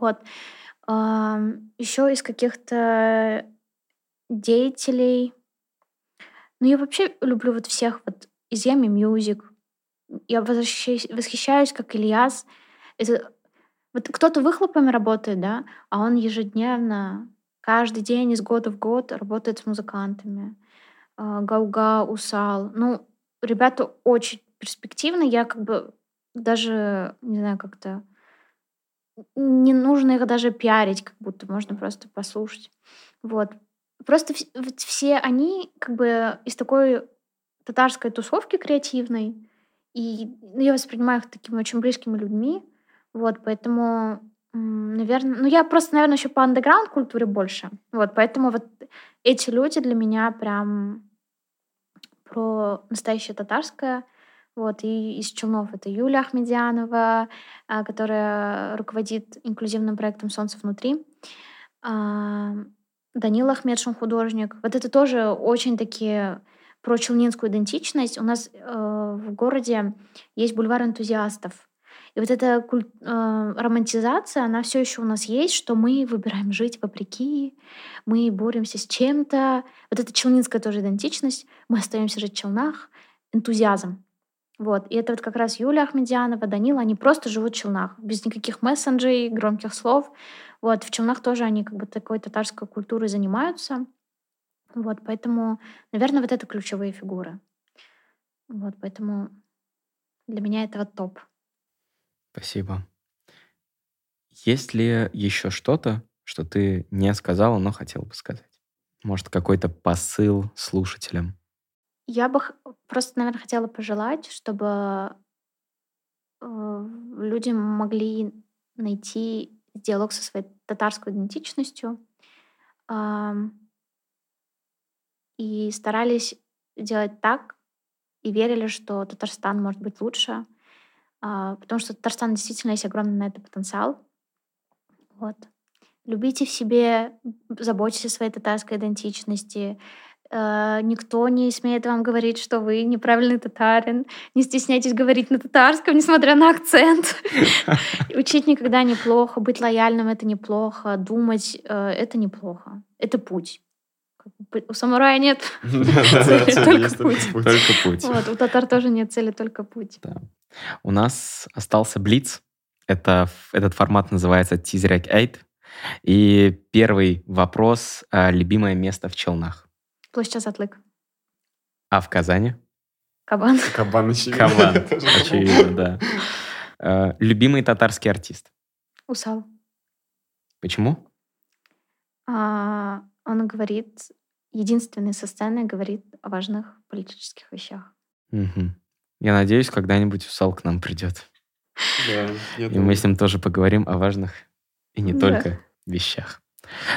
Вот. Еще из каких-то деятелей. Ну, я вообще люблю вот всех вот из Yummy Music. Я восхищаюсь, восхищаюсь, как Ильяс. Это вот кто-то выхлопами работает, да, а он ежедневно, каждый день из года в год работает с музыкантами. А, Гауга, Усал. Ну, ребята очень перспективные. Я как бы даже, не знаю, как-то не нужно их даже пиарить, как будто можно просто послушать. Вот. Просто все они как бы из такой татарской тусовки креативной, и ну, я воспринимаю их такими очень близкими людьми. Вот, поэтому, наверное, ну я просто, наверное, еще по андеграунд культуре больше. Вот, поэтому вот эти люди для меня прям про настоящее татарское. Вот, и из Челнов это Юлия Ахмедянова, а, которая руководит инклюзивным проектом «Солнце внутри». Данила Ахмедшин, художник. Вот это тоже очень такие про челнинскую идентичность. У нас э, в городе есть бульвар энтузиастов. И вот эта куль- э, романтизация, она все еще у нас есть, что мы выбираем жить вопреки, мы боремся с чем-то. Вот эта челнинская тоже идентичность. Мы остаемся жить в Челнах. Энтузиазм. Вот. И это вот как раз Юлия Ахмедянова, Данила, они просто живут в Челнах, без никаких мессенджей, громких слов. Вот. В Челнах тоже они как бы такой татарской культурой занимаются. Вот. Поэтому, наверное, вот это ключевые фигуры. Вот. Поэтому для меня это вот топ. Спасибо. Есть ли еще что-то, что ты не сказала, но хотела бы сказать? Может, какой-то посыл слушателям? Я бы просто, наверное, хотела пожелать, чтобы э, люди могли найти диалог со своей татарской идентичностью и старались делать так и верили, что Татарстан может быть лучше, а, потому что Татарстан действительно есть огромный на это потенциал. Вот. Любите в себе, заботьтесь о своей татарской идентичности. Э, Никто не смеет вам говорить, что вы неправильный татарин. Не стесняйтесь говорить на татарском, несмотря на акцент. Учить никогда неплохо, быть лояльным — это неплохо, думать э, — это неплохо. Это путь. У самурая нет цели, только путь. Только путь. Вот, у татар тоже нет цели, только путь. У нас остался Блиц. Это, этот формат называется Тизерек 8. И первый вопрос. а, Любимое место в Челнах? Площадь Затлык. А в Казани? Кабан. Кабан очевидно. Кабан. Очевидно, да. А, Любимый татарский артист? Усал. Почему? А, он говорит, единственный со сцены говорит о важных политических вещах. Мгм. Я надеюсь, когда-нибудь Усал к нам придет. Да, И думаю. мы с ним тоже поговорим о важных и не Да. только вещах.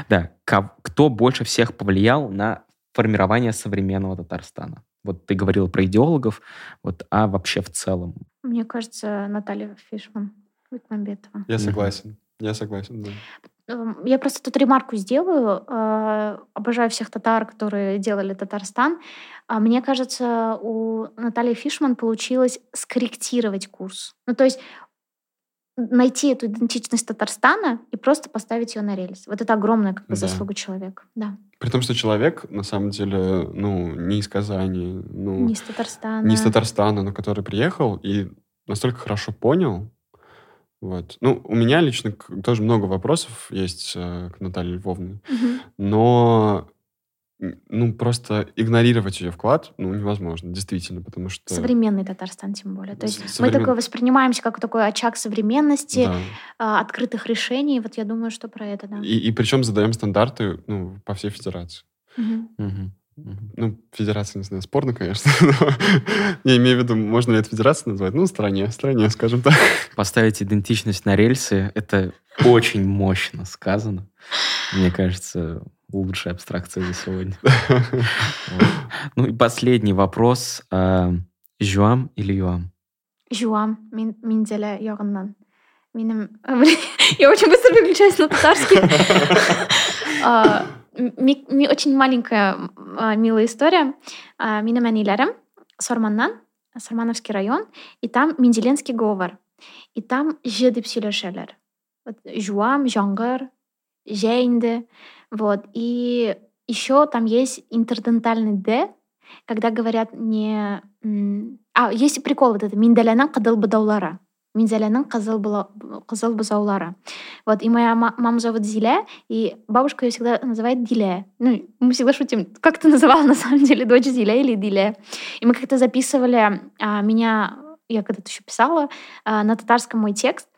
Да, кто больше всех повлиял на формирование современного Татарстана? Вот ты говорил про идеологов, вот, а вообще в целом? Мне кажется, Наталья Фишман. Бекмамбетова. Я согласен. Я согласен, да. Эм, Я просто тут ремарку сделаю. Э, Обожаю всех татар, которые делали Татарстан. А Мне кажется, у Натальи Фишман получилось скорректировать курс. Ну, то есть найти эту идентичность Татарстана и просто поставить ее на рельс. Вот это огромная как бы, Да. заслуга человека. Да. При том, что человек, на самом деле, ну, не из Казани, ну, Не из Татарстана. не из Татарстана, но который приехал и настолько хорошо понял. Вот. Ну, у меня лично тоже много вопросов есть э, к Наталье Львовне, Мгм. но ну, просто игнорировать ее вклад ну, невозможно, действительно, потому что... Современный Татарстан, тем более. То есть С- мы современ- такое воспринимаемся как такой очаг современности, Да. а, открытых решений. Вот я думаю, что про это, да. И, и причем задаем стандарты ну, по всей федерации. Мгм. Мгм. Ну, федерация, не знаю, спорно, конечно. но Я имею в виду, можно ли это федерацией назвать? Ну, стране, стране, скажем так. Поставить идентичность на рельсы — это очень мощно сказано. Мне кажется, лучшая абстракция за сегодня. Ну и последний вопрос. а, Жуам или Юам? Жуам, мин, минзеля яғынан. Минем... Я очень быстро переключаюсь на татарский. А, Очень маленькая а, милая история. А, Минем әниләрем Сорманнан, Сармановский район, и там Менделенский говор. И там «ж» деп сөйләшәләр. Вот Жуам, Жаңгыр, Жәйнде. Вот. И еще там есть интердентальный «д», когда говорят не... А, есть прикол вот это. Миндәләнең кыдыл быдаулары. Минзәләнең кызыл, была- кызыл бызаулары. Вот, и моя ма- мама зовут Зиля, и бабушка ее всегда называет Диля. Ну, мы всегда шутим, как ты называла на самом деле дочь Зиля или Диля? И мы как-то записывали а, меня, я когда-то еще писала, а, на татарском мой текст,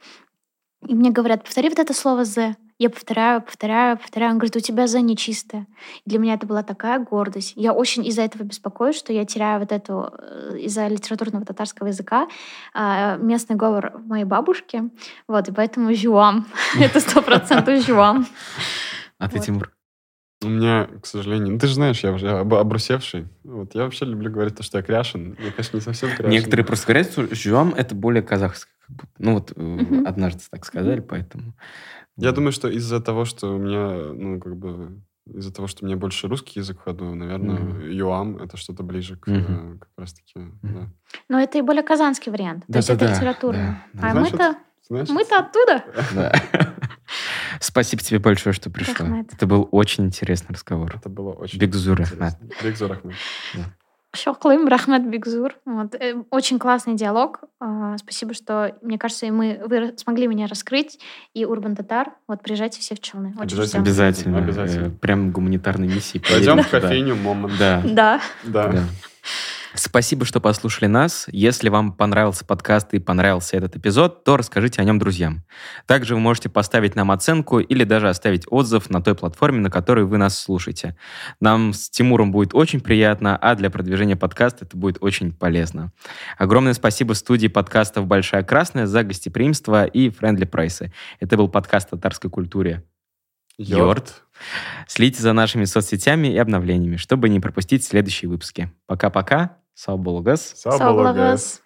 и мне говорят, повтори вот это слово «з». Я повторяю, повторяю, повторяю. Он говорит, у тебя «з» нечистое. И для меня это была такая гордость. Я очень из-за этого беспокоюсь, что я теряю вот эту, э, из-за литературного татарского языка, а, местный говор моей бабушки. Вот, и поэтому «жуам». Это сто процентов «жуам». А ты. Тимур? У меня, к сожалению, ну ты же знаешь, я уже об- обрусевший. Вот, я вообще люблю говорить то, что я кряшен. Я, конечно, не совсем кряшен. Некоторые просто говорят, что Жуам — это более казахское. как будто. Ну вот э, однажды так сказали, поэтому... Я думаю, что из-за того, что у меня, ну, как бы, из-за того, что у меня больше русский язык в ходу, наверное, Мгм. юам — это что-то ближе к, э, как раз-таки, да. Но это и более казанский вариант. То есть это Да-да-да, литературно. да, да. А Значит, мы-то Значит, мы-то оттуда. Да. Спасибо тебе большое, что пришла. Рахмет. Это был очень интересный разговор. это было очень Бигзур интересно. Бигзур Ахмед. Шоклым, Рахмат Бигзур. Вот. э, Очень классный диалог. А, Спасибо, что, мне кажется, и мы, вы смогли меня раскрыть. И Урбан Татар. Вот приезжайте все в Челны. Очень Обязательно. Обязательно. Обязательно. Э, Прям гуманитарной миссии. Пойдем в кофейню Момент. Да. Да. Да. Да. Спасибо, что послушали нас. Если вам понравился подкаст и понравился этот эпизод, то расскажите о нем друзьям. Также вы можете поставить нам оценку или даже оставить отзыв на той платформе, на которой вы нас слушаете. Нам с Тимуром будет очень приятно, а для продвижения подкаста это будет очень полезно. Огромное спасибо студии подкастов «Большая Красная» за гостеприимство и френдли прайсы. Это был подкаст о татарской культуре Йорт. Следите за нашими соцсетями и обновлениями, чтобы не пропустить следующие выпуски. Пока-пока. сау болыңыз. Сау болыңыз.